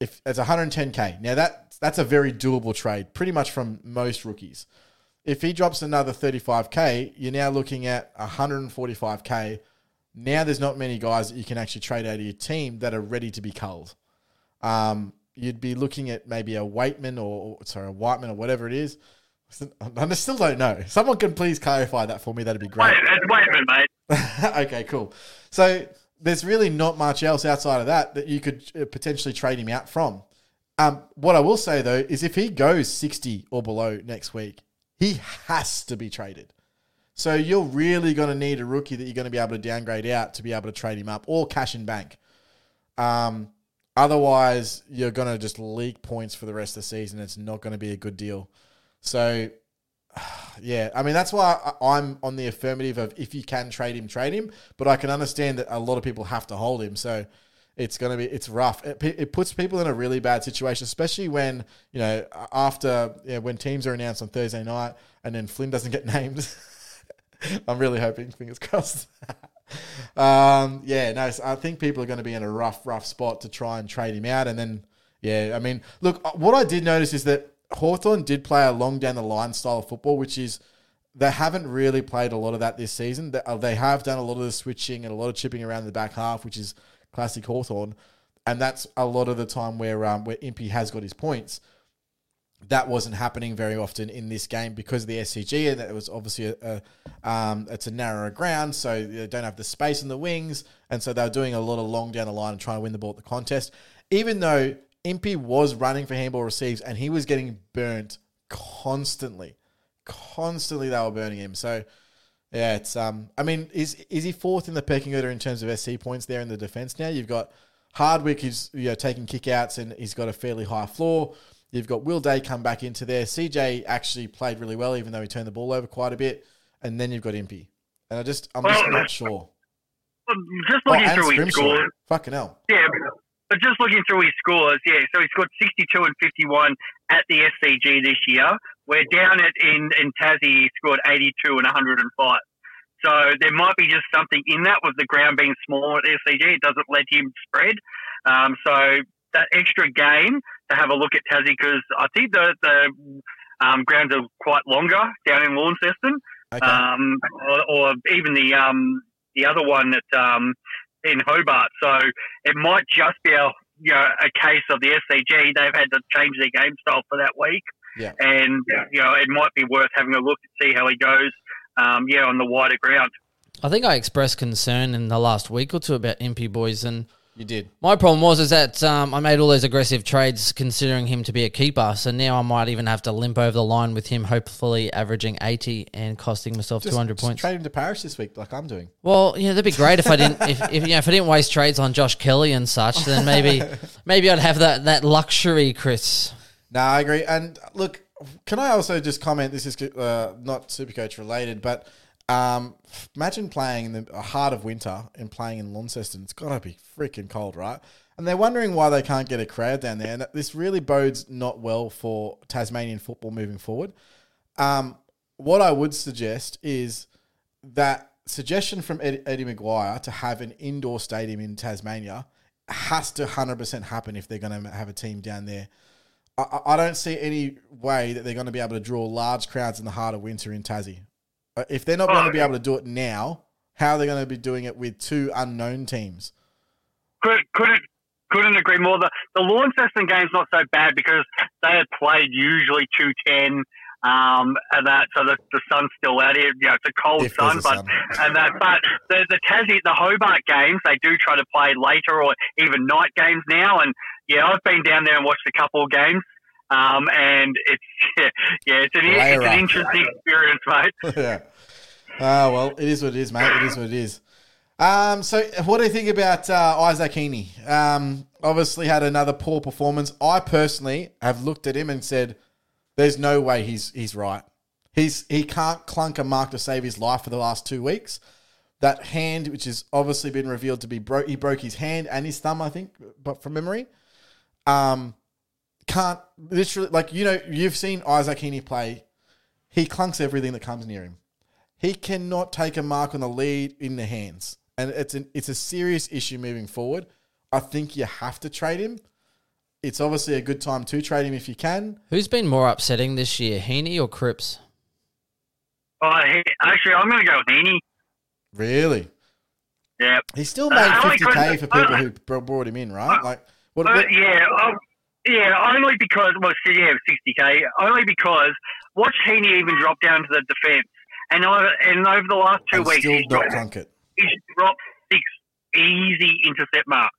S2: if it's 110k. Now that that's a very doable trade, pretty much from most rookies. If he drops another 35k, you're now looking at 145k. Now there's not many guys that you can actually trade out of your team that are ready to be culled. Um, you'd be looking at maybe a Waitman or or- sorry, a Whiteman or whatever it is. I still don't know. Someone can please clarify that for me. That'd be great.
S3: Wait, Waitman, mate.
S2: okay, cool. So there's really not much else outside of that that you could uh, potentially trade him out from. Um, what I will say though is if he goes 60 or below next week, he has to be traded. So you're really going to need a rookie that you're going to be able to downgrade out to be able to trade him up or cash in bank. Um, otherwise, you're going to just leak points for the rest of the season. It's not going to be a good deal. So yeah, I mean that's why I'm on the affirmative of if you can trade him, trade him. But I can understand that a lot of people have to hold him, so it's going to be it's rough. It, it puts people in a really bad situation, especially when you know after yeah, when teams are announced on Thursday night and then Flynn doesn't get named. I'm really hoping, fingers crossed. um, yeah, no, so I think people are going to be in a rough, rough spot to try and trade him out, and then yeah, I mean, look, uh, what I did notice is that Hawthorn did play a long down the line style of football, which is they haven't really played a lot of that this season. They, uh, they have done a lot of the switching and a lot of chipping around the back half, which is classic Hawthorn, and that's a lot of the time where um, where Impey has got his points. That wasn't happening very often in this game because of the SCG, and it was obviously a, a um, it's a narrower ground, so they don't have the space in the wings, and so they were doing a lot of long down the line and trying to win the ball at the contest. Even though Impey was running for handball receives and he was getting burnt constantly, constantly they were burning him. So yeah, it's um. I mean, is is he fourth in the pecking order in terms of SC points there in the defense? Now you've got Hardwick who's you know taking kickouts and he's got a fairly high floor. You've got Will Day come back into there. CJ actually played really well, even though he turned the ball over quite a bit. And then you've got Impey. And I just I'm just not sure.
S3: Just
S2: Oh,
S3: looking
S2: and
S3: through his scores.
S2: Fucking hell.
S3: Yeah, but just looking through his scores, yeah. So he scored 62 and 51 at the SCG this year. We're down at in in Tassie, he scored 82 and 105. So there might be just something in that with the ground being small at SCG. It doesn't let him spread. Um, so that extra game to have a look at Tassie because I think the the um, grounds are quite longer down in Launceston
S2: Okay.
S3: um, or, or even the um, the other one at um, in Hobart. So it might just be a you know a case of the SCG. They've had to change their game style for that week,
S2: Yeah.
S3: and you know it might be worth having a look and see how he goes. Um, yeah, on the wider ground.
S1: I think I expressed concern in the last week or two about Impey boys, and
S2: you did.
S1: my problem was is that um, I made all those aggressive trades considering him to be a keeper. So now I might even have to limp over the line with him, hopefully averaging eighty and costing myself two hundred points.
S2: trade him to Paris this week, like I'm doing.
S1: Well, yeah, that'd be great if I didn't if, if you know if I didn't waste trades on Josh Kelly and such. Then maybe maybe I'd have that that luxury, Chris.
S2: No, I agree. And look, can I also just comment? This is uh, not Supercoach related, but um, imagine playing in the heart of winter and playing in Launceston. It's got to be freaking cold, right? And they're wondering why they can't get a crowd down there. And this really bodes not well for Tasmanian football moving forward. Um, what I would suggest is that suggestion from Eddie, Eddie McGuire to have an indoor stadium in Tasmania has to 100% happen if they're going to have a team down there. I, I don't see any way that they're going to be able to draw large crowds in the heart of winter in Tassie. Uh, If they're not going to be able to do it now, how are they going to be doing it with two unknown teams?
S3: Could, couldn't couldn't agree more. The the Launceston game's not so bad because they had played usually two ten. Um, and that so the, the sun's still out here. You know, it's a cold
S2: If
S3: sun, but
S2: sun.
S3: and that but the the Tassie the Hobart games they do try to play later or even night games now. And yeah, I've been down there and watched a couple of games. Um, and it's yeah, it's an it's an interesting experience, mate.
S2: yeah. Ah, well, it is what it is, mate. It is what it is. Um, so, what do you think about uh, Isaac Heaney? Um, obviously, had another poor performance. I personally have looked at him and said, "There's no way he's he's right. He's he can't clunk a mark to save his life for the last two weeks. That hand, which has obviously been revealed to be broke, he broke his hand and his thumb, I think, but from memory. Um, can't literally like you know you've seen Isaac Heaney play. He clunks everything that comes near him. He cannot take a mark on the lead in the hands, and it's an it's a serious issue moving forward. I think you have to trade him. It's obviously a good time to trade him if you can.
S1: Who's been more upsetting this year, Heaney or Cripps?
S3: Oh, he, actually, I'm going to go with Heaney.
S2: Really,
S3: Yeah,
S2: he still
S3: Uh,
S2: made
S3: I only
S2: fifty k for people
S3: I-
S2: who brought him in, right? Like what?
S3: Uh,
S2: what
S3: yeah, um, yeah. Only because well, yeah, sixty k. Only because watch Heaney even drop down to the defence, and over, and over the last two
S2: and
S3: weeks, he's dropped, he's dropped six easy intercept marks.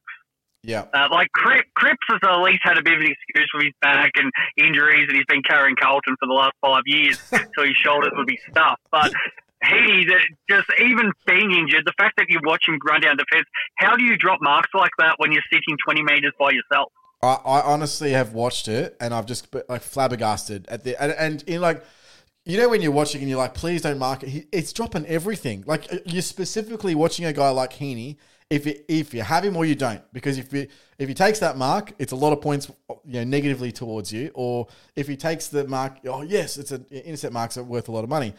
S2: Yeah,
S3: Uh, like Crip, Cripps has at least had a bit of an excuse with his back and injuries, and he's been carrying Carlton for the last five years, so his shoulders would be stuffed. But he, just even being injured, the fact that you watch him run down defence, how do you drop marks like that when you're sitting 20 metres by yourself?
S2: I, I honestly have watched it, and I've just been, like flabbergasted at the and, and in like you know when you're watching and you're like, please don't mark it. He, it's dropping everything. Like uh, you're specifically watching a guy like Heaney. If you, if you have him or you don't, because if you if he takes that mark, it's a lot of points, you know, negatively towards you. Or if he takes the mark, oh yes, it's an intercept marks are worth a lot of money,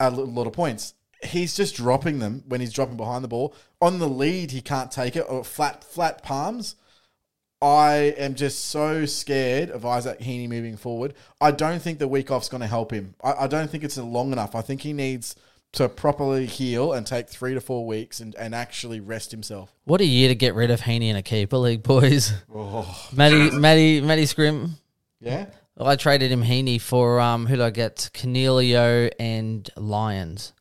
S2: a lot of points. He's just dropping them when he's dropping behind the ball. On the lead, he can't take it or flat flat palms. I am just so scared of Isaac Heaney moving forward. I don't think the week off's going to help him. I, I don't think it's long enough. I think he needs to properly heal and take three to four weeks and, and actually rest himself.
S1: What a year to get rid of Heaney in a keeper league, boys.
S2: Oh,
S1: Matty, Matty, Matty Scrim.
S2: yeah.
S1: I traded him Heaney for um, who did I get? Coniglio and Lyons.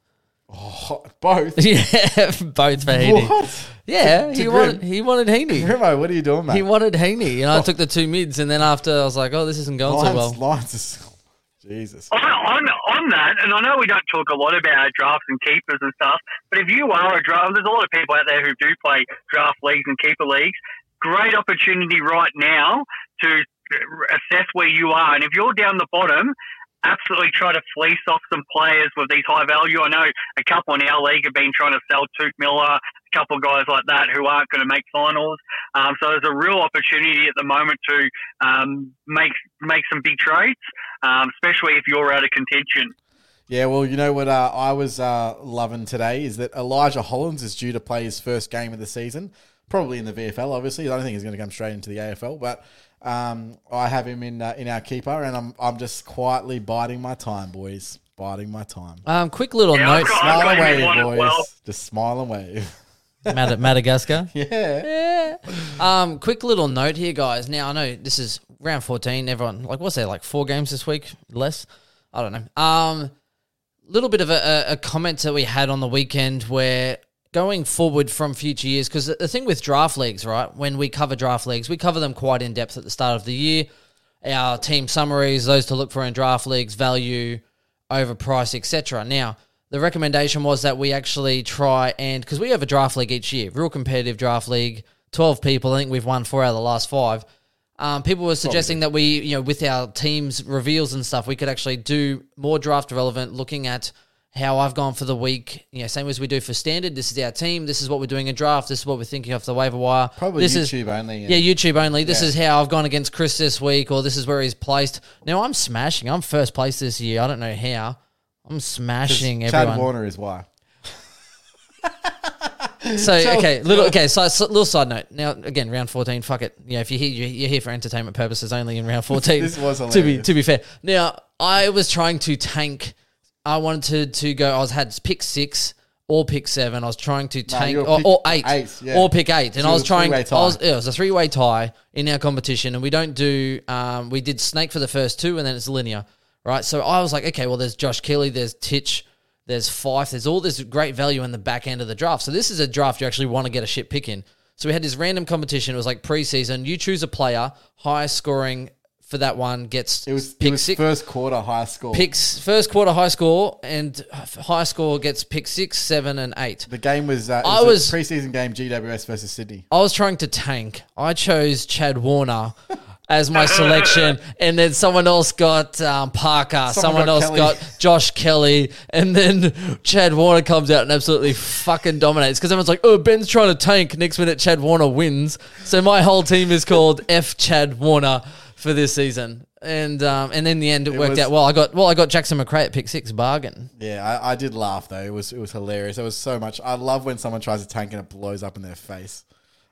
S2: Oh, both.
S1: Yeah, both for Heaney.
S2: What?
S1: Yeah,
S2: To-
S1: he wanted
S2: Grim.
S1: he wanted Heaney.
S2: Remo, what are you doing, mate?
S1: He wanted Heaney, and I oh. took the two mids, and then after I was like, oh, this isn't going so
S2: Lions,
S1: well.
S2: Lions is, Jesus.
S3: on, on, on that, and I know we don't talk a lot about drafts and keepers and stuff, but if you are a draft, there's a lot of people out there who do play draft leagues and keeper leagues. Great opportunity right now to assess where you are, and if you're down the bottom, absolutely try to fleece off some players with these high value. I know a couple in our league have been trying to sell Touk Miller, a couple of guys like that who aren't going to make finals. Um, so there's a real opportunity at the moment to um, make make some big trades, um, especially if you're out of contention.
S2: Yeah, well, you know what uh, I was uh, loving today is that Elijah Hollands is due to play his first game of the season, probably in the VFL. Obviously, I don't think he's going to come straight into the AFL, but um, I have him in uh, in our keeper, and I'm I'm just quietly biding my time, boys, biding my time.
S1: Um, quick little
S3: Yeah,
S1: note,
S3: got-
S2: Smile
S3: got
S2: and wave, boys.
S3: well.
S2: Just smile and wave.
S1: Mad- Madagascar.
S2: yeah. Yeah.
S1: Um, quick little note here, guys. Now I know this is round fourteen. Everyone like what's there like four games this week? Less? I don't know. Um, little bit of a, a, a comment that we had on the weekend where going forward from future years, because the, thing with draft leagues, right? When we cover draft leagues, we cover them quite in depth at the start of the year. Our team summaries, those to look for in draft leagues, value, overprice, etc. Now, the recommendation was that we actually try and because we have a draft league each year, real competitive draft league, twelve people. I think we've won four out of the last five. Um, people were suggesting that we, you know, with our teams reveals and stuff, we could actually do more draft relevant, looking at how I've gone for the week. You know, same as we do for standard. This is our team. This is what we're doing in draft. This is what we're thinking of the waiver wire.
S2: Probably
S1: this is
S2: YouTube only.
S1: yeah, YouTube only. This
S2: Yeah.
S1: is how I've gone against Chris this week, or this is where he's placed. Now I'm smashing. I'm first place this year. I don't know how. I'm smashing everyone. Chad.
S2: Warner is why.
S1: So okay, little okay. So, so little side note. Now again, round fourteen. Fuck it. Yeah, if you're here, you're, you're here for entertainment purposes only in round fourteen.
S2: This was
S1: to be to be fair. Now I was trying to tank. I wanted to, to go. I was had pick six or pick seven. I was trying to tank
S2: you were
S1: or,
S2: pick
S1: or eight,
S2: eight, yeah.
S1: or pick eight, and
S2: So
S1: I
S2: it
S1: was
S2: was
S1: trying. I
S2: three-way tie.
S1: was yeah, it was a three way tie in our competition, and we don't do. Um, we did snake for the first two, and then it's linear, right? So I was like, okay, well, there's Josh Kelly, there's Titch, there's Fyfe, there's all this great value in the back end of the draft. So this is a draft you actually want to get a shit pick in. So we had this random competition. It was like preseason. You choose a player, highest scoring for that one gets
S2: It was,
S1: pick
S2: it was
S1: six.
S2: first quarter high score.
S1: Picks first quarter high score and high score gets pick six, seven, and eight.
S2: The game was, uh, it
S1: I
S2: was,
S1: was-
S2: a preseason game GWS versus Sydney.
S1: I was trying to tank. I chose Chad Warner as my selection, and then someone else got um, Parker. Someone,
S2: got
S1: else
S2: Kelly.
S1: got Josh Kelly, and then Chad Warner comes out and absolutely fucking dominates because everyone's like, "Oh, Ben's trying to tank." Next minute, Chad Warner wins. So my whole team is called F Chad Warner for this season. And um, and in the end, it, worked
S2: was-
S1: out well. I got well, I got Jackson Macrae at pick six bargain.
S2: Yeah, I, I did laugh though. It was it was hilarious. It was so much. I love when someone tries to tank and it blows up in their face.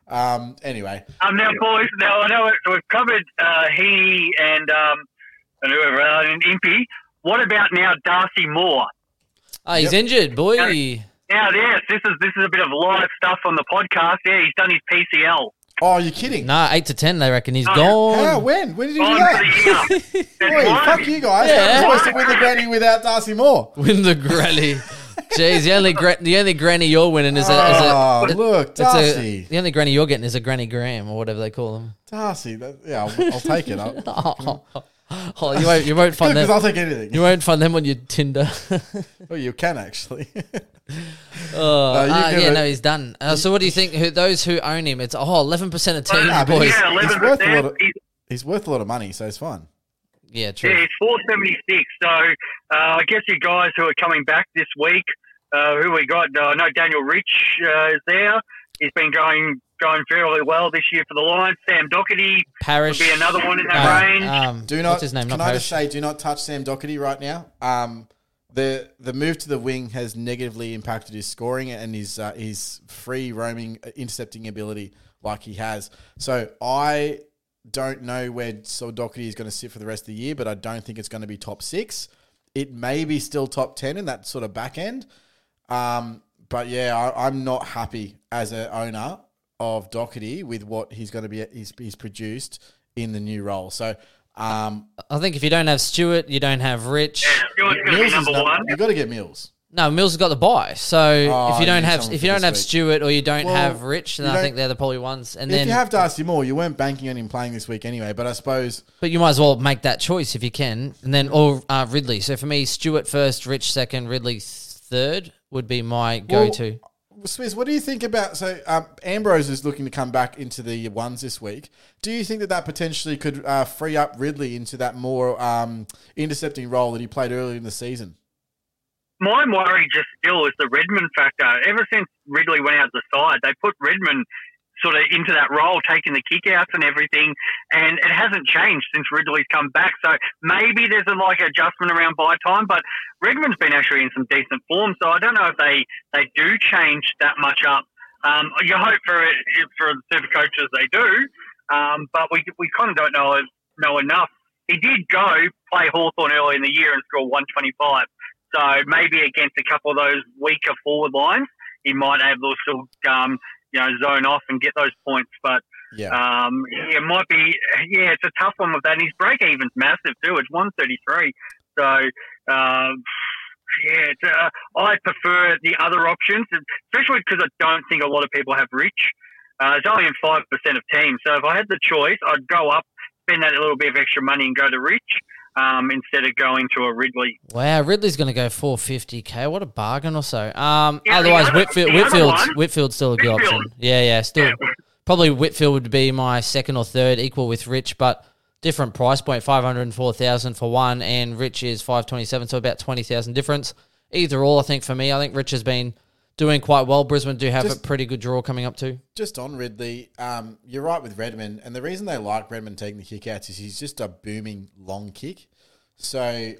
S2: Um. Anyway,
S3: Um, now, boys, now I know we've covered uh, he and um, and whoever uh, and Impey. What about now, Darcy Moore?
S1: Oh, he's
S2: Yep.
S1: injured, boy.
S3: Now, yes, this is this is a bit of live stuff on the podcast. Yeah, he's done his PCL.
S2: Oh, you're kidding?
S1: Nah, eight to ten. They reckon he's
S3: Oh,
S1: gone.
S2: How? When? When did you do
S3: On
S2: that?
S3: for the year. That's
S2: Oi, fuck you guys!
S1: Yeah.
S2: Yeah. supposed to win the granny without Darcy Moore.
S1: Win the granny. Jeez, the only gra- the only granny you're winning is a, is a
S2: Oh,
S1: it-
S2: look,
S1: it's a-
S2: Darcy.
S1: the only granny you're getting is a granny Graham or whatever they call them.
S2: Darcy, that, yeah, I'll, I'll take it. I'll,
S1: Oh, oh, you won't you won't find
S2: because
S1: them.
S2: I'll take anything.
S1: You won't find them on your Tinder.
S2: Oh, you can actually.
S1: oh,
S2: Uh, you
S1: ah,
S2: give
S1: yeah,
S2: it-
S1: no, he's done. Uh, so, what do you think? Who, those who own him, it's oh, 11 percent of teams,
S2: Nah, but
S1: boys.
S2: he's-
S3: Yeah, eleven
S2: worth a lot
S3: percent.
S2: of- He's worth a lot of money, so it's fine.
S1: Yeah, true.
S3: Yeah, it's four seventy six. So uh, I guess you guys who are coming back this week, uh, who we got? Uh, I know Daniel Rich uh, is there. He's been going going fairly well this year for the Lions. Sam Docherty would
S1: Parish
S3: be another one in that
S1: uh,
S3: range.
S1: Um,
S2: Do not.
S1: What's his name?
S2: Can
S1: Not
S2: I just say, do not touch Sam Docherty right now. Um, the the move to the wing has negatively impacted his scoring and his uh, his free roaming uh, intercepting ability like he has. So I don't know where Saul Docherty is going to sit for the rest of the year, but I don't think it's going to be top six. It may be still top ten in that sort of back end. Um, but yeah, I, I'm not happy as an owner of Docherty with what he's going to be he's, he's produced in the new role. So um,
S1: I think if you don't have Stewart, you don't have Rich.
S3: Stewart's going
S2: Mills is
S3: number
S2: number,
S3: one.
S2: you got to get Mills.
S1: No, Mills has got the buy. So
S2: Oh,
S1: if you don't have if you don't have
S2: week.
S1: Stewart or you don't
S2: Well,
S1: have Rich, then I think they're the probably ones. And
S2: if
S1: then
S2: you have Darcy Moore, you more you weren't banking on him playing this week anyway. But I suppose
S1: But you might as well make that choice if you can, and then or uh, Ridley. So for me, Stewart first, Rich second, Ridley third would be my go-to.
S2: Smith, what do you think about? So um, Ambrose is looking to come back into the ones this week. Do you think that that potentially could uh, free up Ridley into that more um, intercepting role that he played earlier in the season?
S3: My worry just still is the Redman factor. Ever since Ridley went out the side, they put Redman sort of into that role, taking the kickouts and everything, and it hasn't changed since Ridley's come back. So maybe there's a like adjustment around buy time, but Redman's been actually in some decent form. So I don't know if they they do change that much up. Um, you hope for it for the super coaches they do, um, but we we kind of don't know know enough. He did go play Hawthorn early in the year and score 125. So maybe against a couple of those weaker forward lines, he might to still, um, you know, zone off and get those points. But
S2: Yeah,
S3: um, yeah, it might be, yeah, it's a tough one with that. And his break even's massive too. It's 133. So, um, yeah, it's, uh, I prefer the other options, especially because I don't think a lot of people have Rich. Uh, it's only in 5% of teams. So if I had the choice, I'd go up, spend that little bit of extra money and go to Rich um, instead of going to a Ridley.
S1: Wow, Ridley's going to go 450k. What a bargain or so. Um,
S3: Yeah,
S1: otherwise,
S3: other-
S1: Whitfield, Whitfield's, Whitfield's still a good
S3: Whitfield.
S1: option. Yeah, yeah, still. Probably Whitfield would be my second or third, equal with Rich, but different price point 504,000 for one, and Rich is 527, so about 20,000 difference. Either or, I think, for me. I think Rich has been doing quite well. Brisbane do have
S2: Just-
S1: a pretty good draw coming up too.
S2: just on Ridley, um, you're right with Redman, and the reason they like Redman taking the kickouts is he's just a booming long kick. So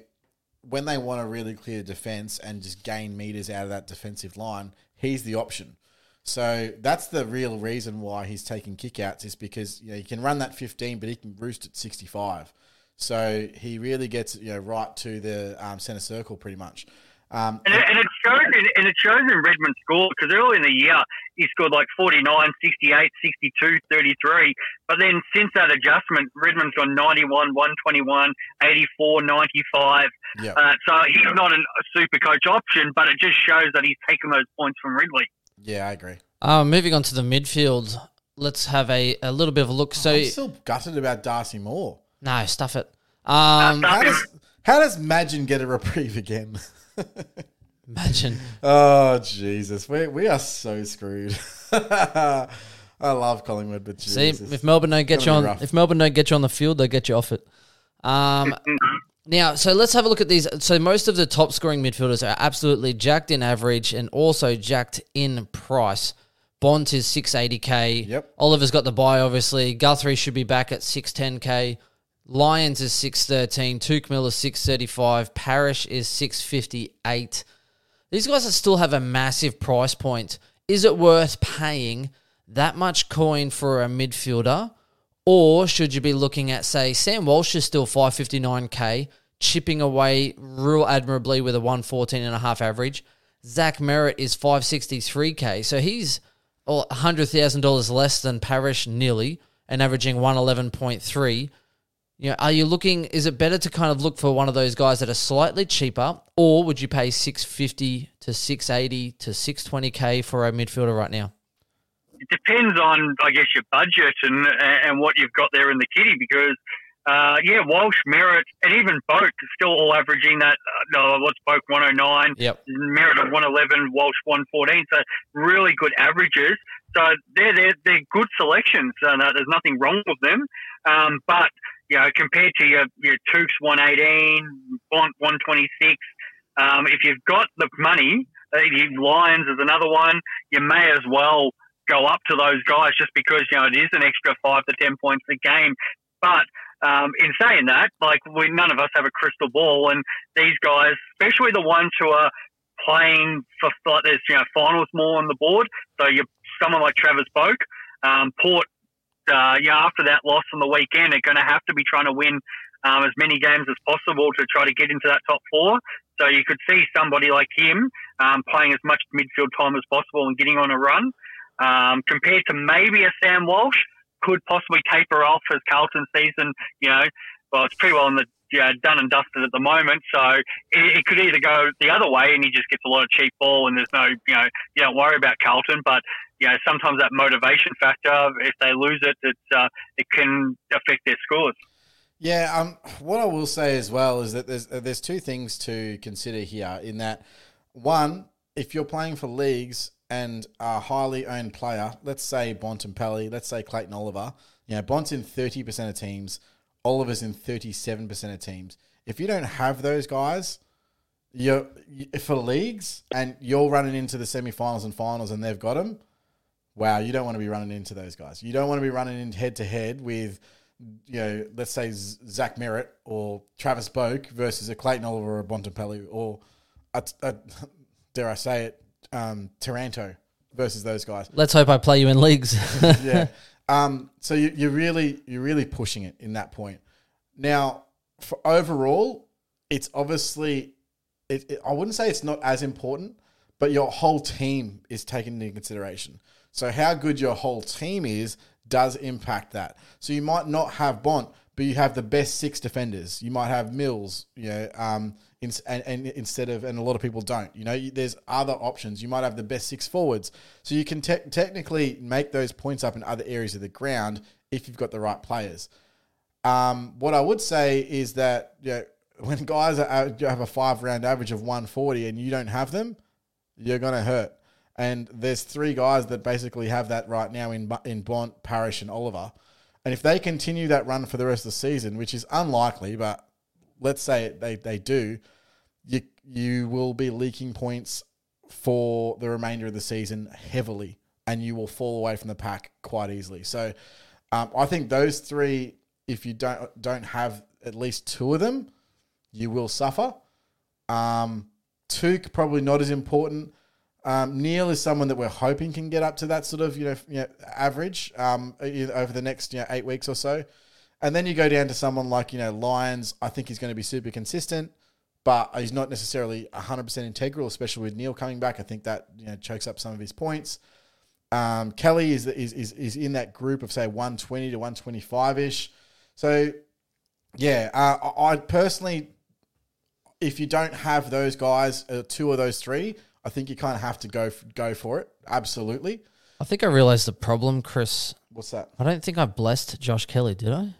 S2: when they want to really clear the defense and just gain meters out of that defensive line, he's the option. So that's the real reason why he's taking kickouts is because you know he can run that 15, but he can roost at 65. So he really gets you know right to the um, center circle pretty much. Um,
S3: And it, and it shows in, and it shows in Redman's score because early in the year he scored like 49, 68, 62, 33. But then since that adjustment, Redman's gone 91, 121, 84, 95.
S2: yeah.
S3: Uh, so he's not a super coach option, but it just shows that he's taken those points from Ridley.
S2: yeah, I agree.
S1: Um, moving on to the midfield, let's have a, a little bit of a look. So,
S2: I'm still gutted about Darcy Moore.
S1: no, stuff it. Um,
S3: Stuff
S2: How
S3: it.
S2: does how does Magin get a reprieve again?
S1: imagine.
S2: oh Jesus, we we are so screwed. I love Collingwood, but
S1: See,
S2: Jesus.
S1: if Melbourne don't get you on,
S2: rough.
S1: if Melbourne don't get you on the field, they'll get you off it. Um, now, so let's have a look at these. So most of the top scoring midfielders are absolutely jacked in average and also jacked in price. Bont is six eighty k.
S2: Yep.
S1: Oliver's got the buy, obviously. Guthrie should be back at six ten k. Lyons is six thirteen. Touk Miller six thirty five. Parish is six fifty eight. These guys still have a massive price point. Is it worth paying that much coin for a midfielder? Or should you be looking at, say, Sam Walsh is still 559k, chipping away real admirably with a 114 and a half average. Zach Merrett is 563k, so he's well, $100,000 less than Parish nearly and averaging 111.3. You know, are you looking? Is it better to kind of look for one of those guys that are slightly cheaper, or would you pay six fifty to six eighty to six twenty k for a midfielder right now?
S3: It depends on, I guess, your budget and and what you've got there in the kitty because. Uh, yeah, Walsh, Merrett, and even Boak still all averaging that. Uh, no, what's Boak 109?
S1: Yep.
S3: Merrett at 111, Walsh 114. So really good averages. So they're they're, they're good selections. Uh, no, there's nothing wrong with them. Um, but you know, compared to your your eighteen, one twenty six. Um, if you've got the money, uh, Lyons is another one. You may as well go up to those guys just because you know it is an extra five to ten points a game. But um, in saying that, like we none of us have a crystal ball, and these guys, especially the ones who are playing for like there's you know finals more on the board. So you're someone like Travis Boak, um, Port, uh, know, after that loss on the weekend, are going to have to be trying to win um, as many games as possible to try to get into that top four. So you could see somebody like him um, playing as much midfield time as possible and getting on a run, um, compared to maybe a Sam Walsh could possibly taper off as Carlton season. You know, well, it's pretty well in the you know, done and dusted at the moment. So it, it, could either go the other way and he just gets a lot of cheap ball and there's no, you know, you don't worry about Carlton. But, you know, sometimes that motivation factor, if they lose it, it's, uh, it can affect their scores.
S2: Yeah, um, what I will say as well is that there's there's two things to consider here. In that, one, if you're playing for leagues and a highly owned player, let's say Bontempelli, let's say Clayton Oliver, you know, Bont's in thirty percent of teams, Oliver's in thirty seven percent of teams. If you don't have those guys, you're for leagues and you're running into the semifinals and finals and they've got them. Wow, you don't want to be running into those guys. You don't want to be running in head to head with you know, let's say Zach Merrett or Travis Boak versus a Clayton Oliver or a Bontempelli or a, a, dare I say it, um, Taranto versus those guys.
S1: Let's hope I play you in leagues.
S2: yeah. Um, so you, you're really you're really pushing it in that point. Now, for overall, it's obviously it, it, I wouldn't say it's not as important, but your whole team is taken into consideration. So how good your whole team is does impact that. So you might not have Bont, but you have the best six defenders. You might have Mills, you know, um, in, and, and, instead of, and a lot of people don't. You know, there's other options. You might have the best six forwards, so you can te- technically make those points up in other areas of the ground if you've got the right players. Um, what I would say is that you know, when guys are, have a five round average of 140 and you don't have them, you're going to hurt. And there's three guys that basically have that right now in in Bont, Parish, and Oliver. And if they continue that run for the rest of the season, which is unlikely, but let's say they, they do, you you will be leaking points for the remainder of the season heavily, and you will fall away from the pack quite easily. So um, I think those three, if you don't don't have at least two of them, you will suffer. Um, two probably not as important. Um, Neale is someone that we're hoping can get up to that sort of you know, you know average um, over the next you know, eight weeks or so. And then you go down to someone like you know Lyons. I think he's going to be super consistent, but he's not necessarily 100% integral, especially with Neale coming back. I think that you know chokes up some of his points. Um, Kelly is, is is is in that group of say 120 to 125 ish. So yeah, uh, I personally, if you don't have those guys, uh, two of those three, I think you kind of have to go go for it. Absolutely.
S1: I think I realized the problem, Chris.
S2: What's that?
S1: I don't think I blessed Josh Kelly, did I?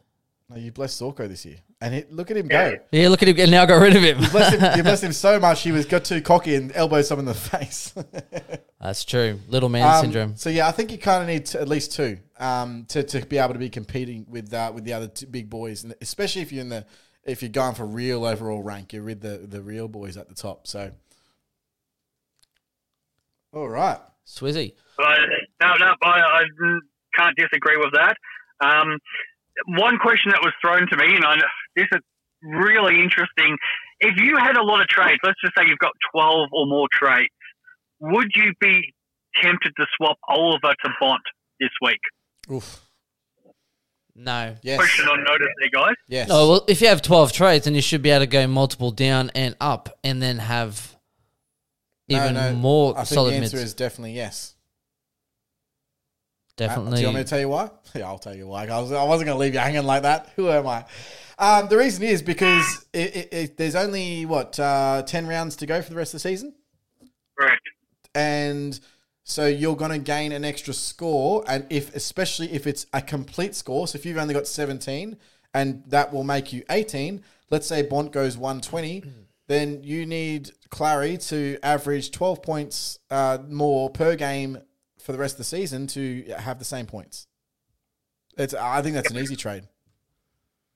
S2: No, you blessed Zorko this year, and it, look at him go.
S1: Yeah, look at him, and now got rid of him.
S2: you, blessed him you blessed him so much he was got too cocky and elbowed someone in the face.
S1: That's true. Little man
S2: um,
S1: syndrome.
S2: So yeah, I think you kind of need to, at least two um, to, to be able to be competing with uh, with the other two big boys, and especially if you're in the if you're going for real overall rank, you're with the the real boys at the top. So all right.
S1: Swizzy.
S3: Uh, no, no, I, I, can't disagree with that. Um, one question that was thrown to me, and I, this is really interesting. If you had a lot of trades, let's just say you've got 12 or more trades, would you be tempted to swap Oliver to Bont this week?
S2: Oof.
S1: No.
S2: Yes.
S3: Question on notice there, guys.
S2: Yes.
S1: Oh, well, if you have 12 trades, then you should be able to go multiple down and up and then have even no, no, more I think
S2: the answer
S1: mids.
S2: is definitely yes.
S1: Definitely.
S2: Uh, do you want me to tell you why? Yeah, I'll tell you why. I, was, I wasn't going to leave you hanging like that. Who am I? Um, the reason is because it, it, it, there's only, what, uh, 10 rounds to go for the rest of the season?
S3: Correct.
S2: And so you're going to gain an extra score. And if, especially if it's a complete score, so if you've only got 17 and that will make you 18, let's say Bont goes 120 then you need Clarry to average 12 points uh, more per game for the rest of the season to have the same points. It's, I think that's an easy trade.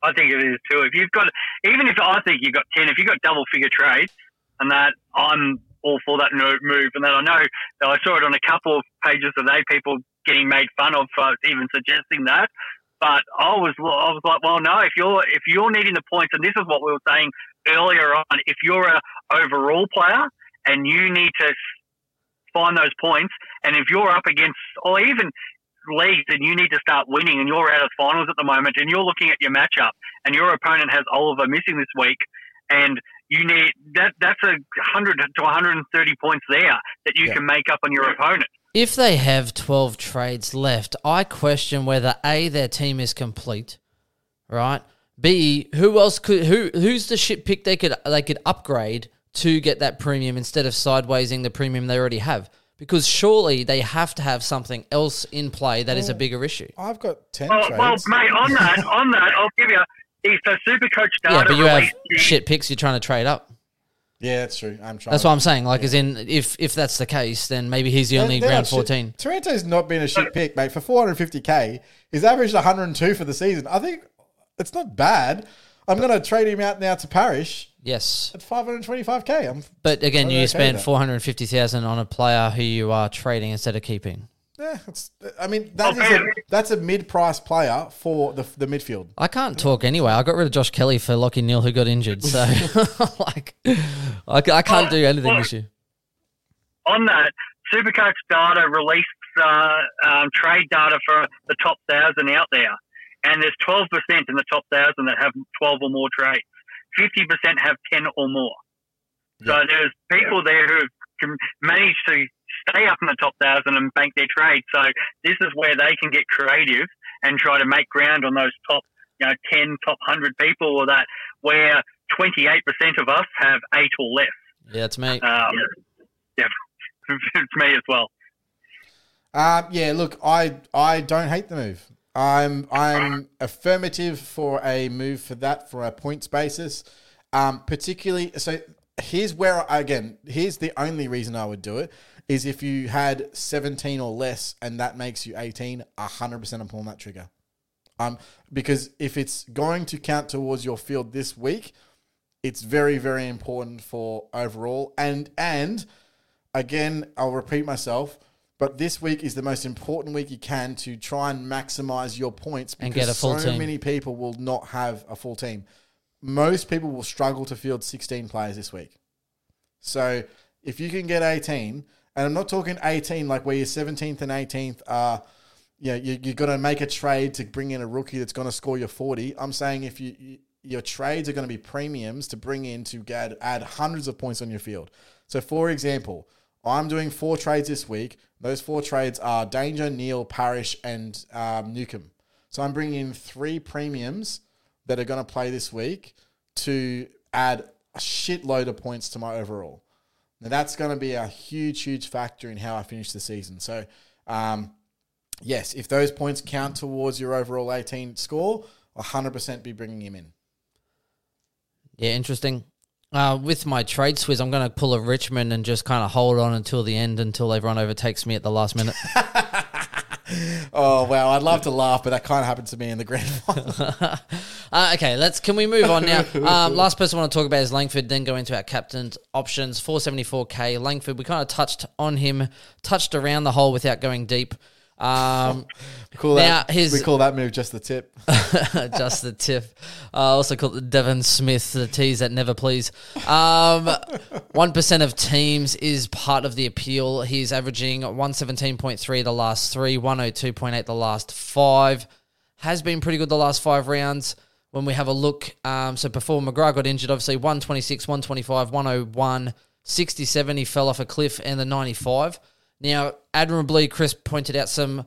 S3: I think it is too. If you've got, even if I think you've got ten, if you've got double figure trades, and that I'm all for that move, and that I know that I saw it on a couple of pages today, people getting made fun of for even suggesting that. But I was, I was like, well, no. If you're, if you're needing the points, and this is what we were saying earlier on, if you're a overall player and you need to find those points, and if you're up against, or even leagues and you need to start winning and you're out of finals at the moment and you're looking at your matchup and your opponent has Oliver missing this week and you need that that's a 100 to 130 points there that you
S2: Yeah.
S3: can make up on your opponent.
S1: If they have 12 trades left, I question whether A, their team is complete, right? B, who else could who who's the shit pick they could they could upgrade to get that premium instead of sidewaysing the premium they already have? Because surely they have to have something else in play that is a bigger issue.
S2: I've got 10
S3: Well, well, mate, on that, on that, I'll give you. If the Supercoach data
S1: Yeah, but you have
S3: the-
S1: shit picks you're trying to trade up.
S2: yeah, that's true. I'm trying.
S1: That's what I'm saying. Like, as in, if if that's the case, then maybe he's the only
S2: They're
S1: round
S2: shit.
S1: 14.
S2: Taranto's not been a shit pick, mate. For 450k, he's averaged 102 for the season. I think it's not bad. I'm going to trade him out now to Parish
S1: Yes,
S2: at 525k. I'm
S1: but again,
S2: I'm
S1: you
S2: okay
S1: spent
S2: that.
S1: 450,000 on a player who you are trading instead of keeping.
S2: yeah. It's, I mean, that is
S3: Okay.
S2: a, that's a mid-price player for the the midfield.
S1: I can't talk anyway. I got rid of Josh Kelly for Lachie Neale, who got injured. So, like, I, ca- I can't do anything
S3: Well,
S1: this year.
S3: on that, Supercoach data released uh, um, trade data for the top thousand out there, and there's 12% in the top thousand that have 12 or more trades. 50% have 10 or more. So there's people there who can manage to stay up in the top thousand and bank their trade. So this is where they can get creative and try to make ground on those top, you know, 10, top 100 people or that, where 28% of us have eight or less.
S1: Yeah, it's me.
S3: Um, yeah, it's me as well.
S2: Um, yeah, look, I I don't hate the move. I'm I'm affirmative for a move for that for a points basis. Um, particularly, so here's where again, here's the only reason I would do it is if you had 17 or less and that makes you 18, 100% I'm pulling that trigger. Um, because if it's going to count towards your field this week, it's very very important for overall and and again I'll repeat myself but this week is the most important week you can to try and maximize your points because
S1: And get a full
S2: so
S1: team.
S2: many people will not have a full team. Most people will struggle to field 16 players this week. So if you can get 18, and I'm not talking 18 like where your 17th and 18th are, you know, you, you're going to make a trade to bring in a rookie that's going to score your 40. I'm saying if you, you your trades are going to be premiums to bring in to get, add hundreds of points on your field. So for example, I'm doing four trades this week. Those four trades are Danger, Neale, Parish, and um, Newcombe. So I'm bringing in three premiums that are going to play this week to add a shitload of points to my overall. Now that's going to be a huge, huge factor in how I finish the season. So, um, yes, if those points count towards your overall 18 score, 100% be bringing him in.
S1: Yeah, interesting. Uh, with my trade swizz, I'm going to pull a Richmond and just kind of hold on until the end until everyone overtakes me at the last minute.
S2: Oh wow, I'd love to laugh, but that kind of happened to me in the grand final.
S1: Uh, okay, let's. Can we move on now? Um, last person I want to talk about is Langford. Then go into our captain's options. 474k. Langford. We kind of touched on him, touched around the hole without going deep. Um,
S2: Call
S1: Now,
S2: that,
S1: his-
S2: we call that move just the tip.
S1: just the tip. I also call it Devon Smith, the tease that never please. Um, One percent of teams is part of the appeal. He's averaging one seventeen point three the last three, one hundred two point eight the last five. Has been pretty good the last five rounds. When we have a look, um, so before McGrath got injured, obviously 126, 125, 101, 67, he fell off a cliff, and the 95. Now, admirably, Chris pointed out some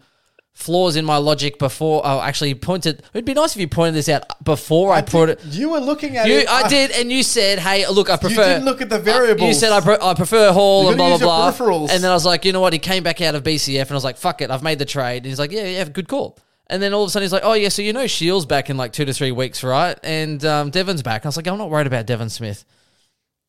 S1: flaws in my logic before. Oh, actually, pointed. It'd be nice if you pointed this out before I, put it.
S2: You were looking at
S1: You,
S2: it.
S1: I did, and you said, "Hey, look, I prefer."
S2: You didn't look at the variables.
S1: You said I, pre- I prefer Hall and blah
S2: gotta
S1: blah
S2: your
S1: blah. And then I was like, you know what? He came back out of BCF, and I was like, "Fuck it, I've made the trade." And he's like, "Yeah, yeah, good call." And then all of a sudden he's like, "Oh yeah, so you know Shiel's back in like two to three weeks, right?" And um, Devon's back. And I was like, "I'm not worried about Devon Smith."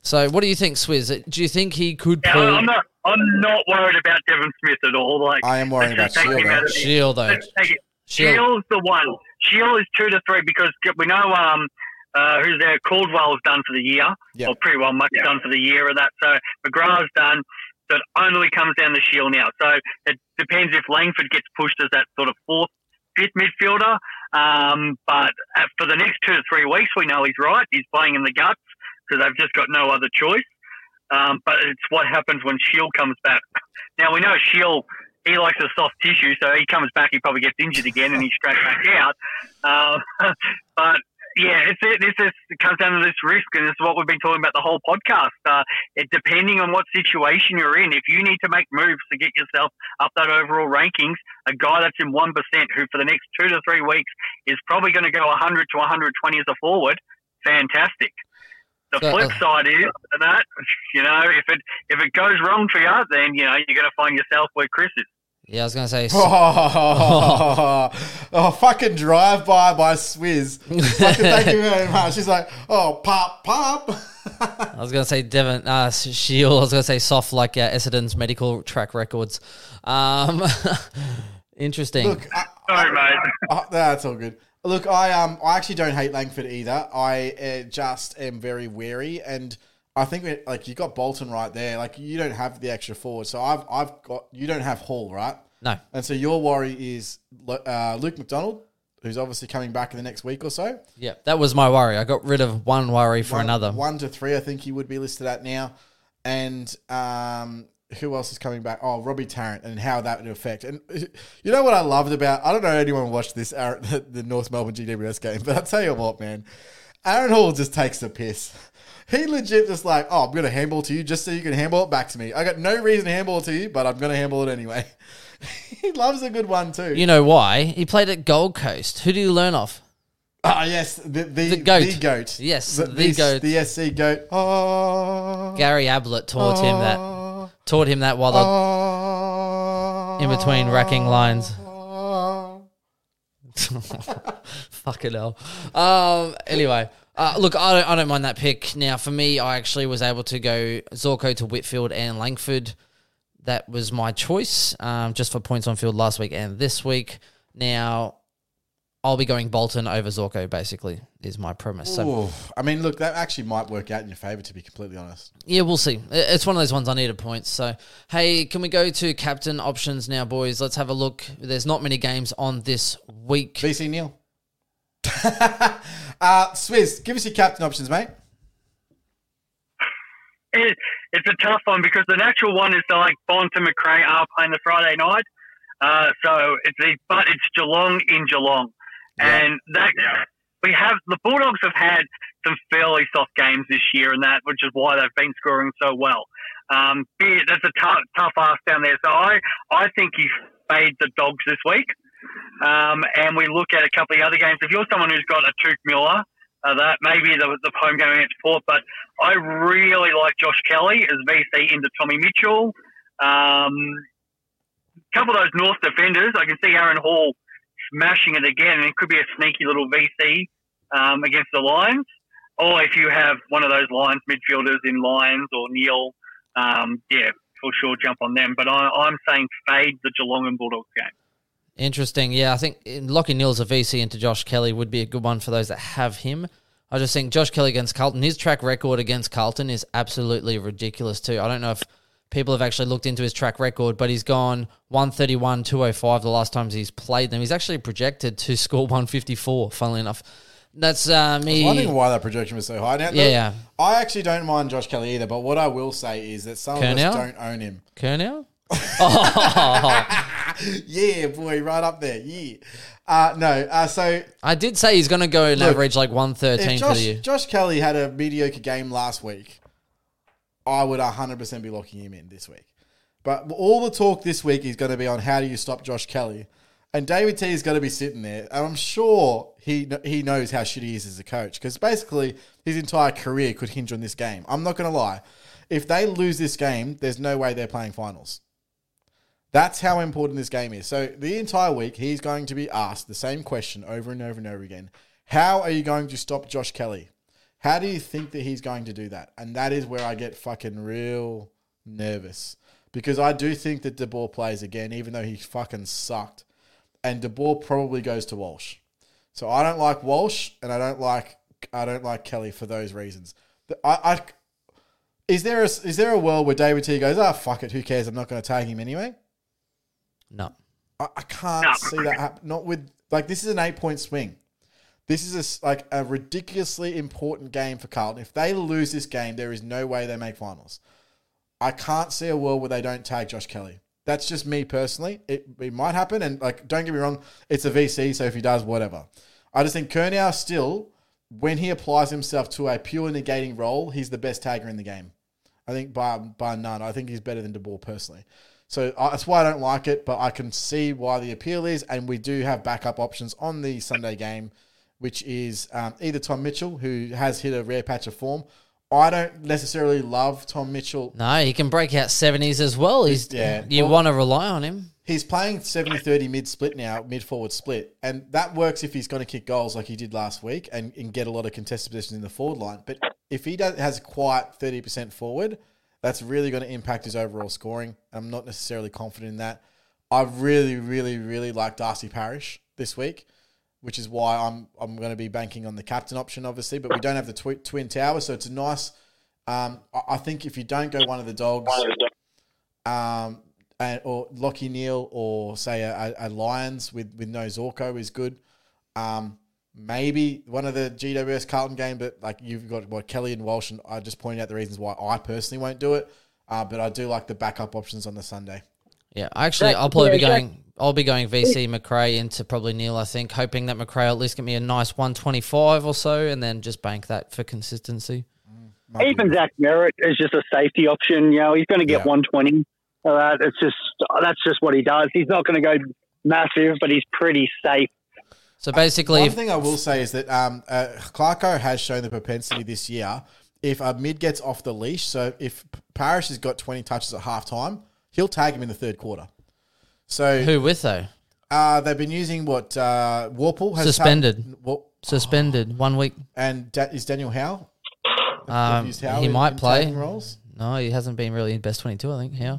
S1: So, what do you think, Swizz? Do you think he could
S3: Yeah,
S1: pull
S3: I'm not. I'm not worried about Devon Smith at all. Like
S2: I am
S3: worried
S2: about Shiel,
S3: out
S2: though.
S1: Shiel though?
S3: Let's take it.
S1: Shiel.
S3: Shiel's the one. Shiel is two to three because we know um uh, who's there. Caldwell's done for the year,
S2: Yeah.
S3: or pretty well much done for the year of that. So McGrath's done. So it only comes down to Shiel now. So it depends if Langford gets pushed as that sort of fourth, fifth midfielder. Um, but uh, for the next two to three weeks, we know he's right. He's playing in the guts because they've just got no other choice. Um, but it's what happens when Shiel comes back. Now we know Shiel. He likes a soft tissue, so he comes back. He probably gets injured again, and he's straight back out. Um, but yeah, it's it. This is it comes down to this risk, and this is what we've been talking about the whole podcast. Uh, it depending on what situation you're in. If you need to make moves to get yourself up that overall rankings, a guy that's in one percent, who for the next two to three weeks is probably going to go 100 to 120 as a forward, fantastic. The
S1: So,
S3: flip
S1: uh,
S3: side is that you know if it if it goes wrong for you, then you know you're going to find yourself where Chris is.
S1: Yeah, I was gonna say.
S2: Oh, oh, fucking drive by by Swizz. Fucking thank you very much. She's like, oh, pop, pop.
S1: I was gonna say Devon uh, Shiel. I was gonna say soft like uh, Essendon's medical track records. Um, interesting.
S2: Look, I,
S3: Sorry, mate.
S2: Oh, that's all good. Look, I um, I actually don't hate Langford either. I uh, just am very wary, and I think we, like you got Bolton right there. Like you don't have the extra forward, so I've I've got you don't have Hall right,
S1: no,
S2: and so your worry is uh, Luke McDonald, who's obviously coming back in the next week or so.
S1: yeah, that was my worry. I got rid of one worry for
S2: one,
S1: another.
S2: One to three, I think he would be listed at now. And um, who else is coming back? Oh, Robbie Tarrant and how that would affect. And you know what I loved about? I don't know anyone watched this Aaron, the, the North Melbourne GWS game, but I'll tell you what, man. Aaron Hall just takes the piss. He legit just like, oh, I'm going to handball to you just so you can handball it back to me. I got no reason to handball to you, but I'm going to handball it anyway. he loves a good one too.
S1: You know why? He played at Gold Coast. Who do you learn off?
S2: Ah, yes, the, the,
S1: The goat.
S2: The goat.
S1: Yes,
S2: the,
S1: the goat.
S2: The SC goat. Oh,
S1: Gary Ablett taught him that. Taught him that while
S2: Oh,
S1: in between racking lines. the fucking hell. Um. Anyway, uh, look, I don't, I don't mind that pick. Now, for me, I actually was able to go Zorko to Whitfield and Langford. That was my choice, um, just for points on field last week and this week. Now, I'll be going Bolton over Zorko. Basically, is my premise. So
S2: Ooh, I mean, look, that actually might work out in your favour, to be completely honest.
S1: Yeah, we'll see. I- It's one of those ones I needed points. So, hey, can we go to captain options now, boys? Let's have a look. There's not many games on this week.
S2: VC Neale. uh, Swizz, give us your captain options, mate.
S3: it, it's a tough one because the natural one is the, like Bont and Macrae are playing the Friday night. Uh, so it's the, but it's Geelong in Geelong, And that we have the Bulldogs have had some fairly soft games this year, and that which is why they've been scoring so well. Um, that's a tough tough ask down there. So I I think he fade the Dogs this week, um, and we look at a couple of other games. If you're someone who's got a Touk Miller. Uh, that maybe the, the home game against Port, but I really like Josh Kelly as VC into Tommy Mitchell. Um, couple of those North defenders, I can see Aaron Hall smashing it again, and it could be a sneaky little VC um, against the Lions. Or if you have one of those Lyons midfielders in Lions or Neale, um, yeah, for sure jump on them. But I, I'm saying fade the Geelong and Bulldogs game.
S1: Interesting. Yeah, I think in Lachie Neale's a VC into Josh Kelly would be a good one for those that have him. I just think Josh Kelly against Carlton, his track record against Carlton is absolutely ridiculous too. I don't know if people have actually looked into his track record, but he's gone 131, 205 the last times he's played them. He's actually projected to score 154, funnily enough. That's uh, me.
S2: wondering why that projection was so high. Now,
S1: Yeah,
S2: look,
S1: yeah.
S2: I actually don't mind Josh Kelly either, but what I will say is that some of us don't own him.
S1: Curnow? oh,
S2: Yeah, boy, right up there. Yeah. Uh, no, uh, so
S1: I did say he's going to go and average like 113
S2: if
S1: for the year.
S2: Josh Kelly had a mediocre game last week, I would 100% be locking him in this week. But all the talk this week is going to be on how do you stop Josh Kelly. And David Teague is going to be sitting there, and I'm sure he he knows how shitty he is as a coach because basically his entire career could hinge on this game. I'm not going to lie. If they lose this game, there's no way they're playing finals. That's how important this game is. So the entire week, he's going to be asked the same question over and over and over again. How are you going to stop Josh Kelly? How do you think that he's going to do that? And that is where I get fucking real nervous because I do think that De Boer plays again, even though he fucking sucked. and De Boer probably goes to Walsh. So I don't like Walsh, and I don't like I don't like Kelly for those reasons. I, I is there a is there a world where David Teague goes, ah, fuck it, who cares? I'm not going to tag him anyway.
S1: No.
S2: I, I can't
S3: No.
S2: see that happen. Not with like this is an eight point swing. This is a like a ridiculously important game for Carlton. If they lose this game, there is no way they make finals. I can't see a world where they don't tag Josh Kelly. That's just me personally. It, it might happen, and like, don't get me wrong, it's a VC, so if he does, whatever. I just think Curnow still, when he applies himself to a pure negating role, he's the best tagger in the game. I think by by none. I think he's better than De Boer personally. So uh, that's why I don't like it, but I can see why the appeal is, and we do have backup options on the Sunday game, which is um, either Tom Mitchell, who has hit a rare patch of form. I don't necessarily love Tom Mitchell.
S1: No, he can break out 70s as well. He's
S2: Yeah.
S1: You
S2: Well-
S1: want to rely on him.
S2: He's playing 70 30 mid split now, mid forward split. And that works if he's going to kick goals like he did last week and, and get a lot of contested positions in the forward line. But if he does, has quite 30% forward, that's really going to impact his overall scoring. I'm not necessarily confident in that. I really, really, really like Darcy Parish this week, which is why I'm I'm going to be banking on the captain option, obviously. But we don't have the twi- twin tower, so it's a nice. Um, I, I think if you don't go one of the dogs, um, and, or Lachie Neale or say a, a, Lions with, with no Zorko is good. Um, maybe one of the GWS Carlton game, but like you've got what Kelly and Walsh, and I just pointed out the reasons why I personally won't do it. Uh, but I do like the backup options on the Sunday.
S1: Yeah, actually,
S4: Jack-
S1: I'll probably be
S4: yeah, Jack-
S1: going. I'll be going VC Macrae into probably Neale. I think, hoping that Macrae at least get me a nice one twenty five or so, and then just bank that for consistency.
S2: Might be-
S4: Even Zach Merrett is just a safety option. You know, he's going to get
S2: Yeah.
S4: 120. Uh, it's just that's just what he does. He's not going to go massive, but he's pretty safe.
S1: So basically,
S2: One
S1: if,
S2: thing I will say is that um, uh, Clarko has shown the propensity this year. If a mid gets off the leash, so if P- Parish has got 20 touches at halftime, he'll tag him in the third quarter. So
S1: who with though
S2: uh, they've been using what uh, Worpel has
S1: Suspended. Suspended one week.
S2: and da- is Daniel Howe?
S1: Um,
S2: Howe
S1: he
S2: in-
S1: might
S2: in
S1: play.
S2: roles?
S1: No, he hasn't been really in best twenty two. I think. Yeah,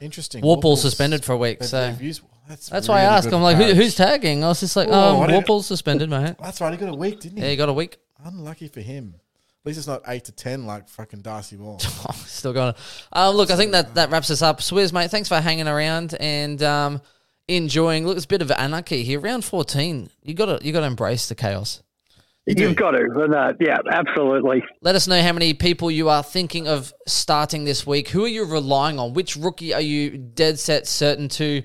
S2: Interesting.
S1: Worpel's
S2: Worpel's-
S1: suspended for a week, so-
S2: used- that's
S1: that's why I
S2: really
S1: asked. I'm like, Who, who's tagging? I was just like,
S2: Oh,
S1: um, Worpel's suspended, mate.
S2: That's right. He got a week, didn't he?
S1: Yeah, he got a week.
S2: Unlucky for him. At least it's not eight to ten like fucking Darcy Moore.
S1: Still going. Um, look, I think that that wraps us up. Swizz, mate, thanks for hanging around and um, enjoying. Look, it's a bit of anarchy here. Round fourteen, you got to you got to embrace the chaos.
S2: do.
S4: You've got to. But, uh, yeah, absolutely.
S1: Let us know how many people you are thinking of starting this week. Who are you relying on? Which rookie are you dead set certain to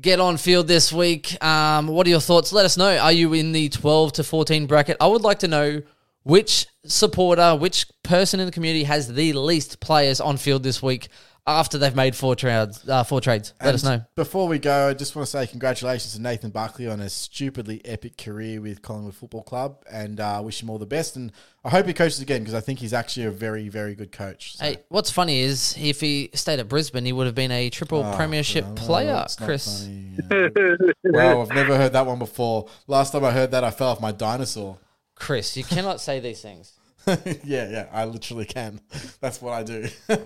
S1: get on field this week? Um, what are your thoughts? Let us know. Are you in the 12 to 14 bracket? I would like to know which supporter, which person in the community has the least players on field this week after they've made four trades. Uh, four trades. Let us know.
S2: Before we go, I just want to say congratulations to Nathan Buckley on a stupidly epic career with Collingwood Football Club, and uh, wish him all the best. And I hope he coaches again because I think he's actually a very, very good coach. So-
S1: Hey, what's funny is if he stayed at Brisbane, he would have been a triple
S2: Oh,
S1: premiership
S2: well,
S1: player,
S2: it's
S1: Chris.
S2: funny, wow, I've never heard that one before. Last time I heard that, I fell off my dinosaur.
S1: Chris, you cannot say these things.
S2: yeah, yeah, I literally can. That's what I do.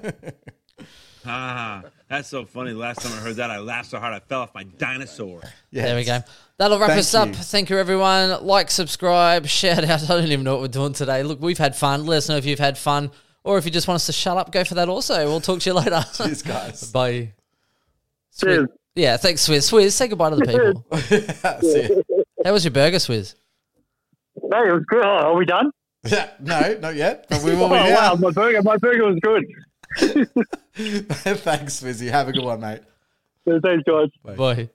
S5: Ah, that's so funny. The last time I heard that, I laughed so hard I fell off my dinosaur.
S2: yeah,
S1: There we go. That'll wrap
S2: Thank
S1: us up.
S2: you.
S1: Thank you, everyone. Like, subscribe, shout out. I don't even know what we're doing today. Look, we've had fun. Let us know if you've had fun. Or if you just want us to shut up, go for that also. We'll talk to you later.
S2: Cheers, guys.
S1: Bye.
S4: Cheers.
S1: Yeah, thanks, Swizz. Swizz, say goodbye to the people.
S2: See ya.
S1: How was your burger, Swizz?
S4: Hey, it was good. Are we done?
S2: Yeah, no, not yet, but we will
S4: Oh,
S2: be
S4: wow,
S2: now.
S4: my burger, my burger was good.
S2: Thanks, Swizzy. Have a good one, mate.
S4: Thanks, guys.
S1: Bye.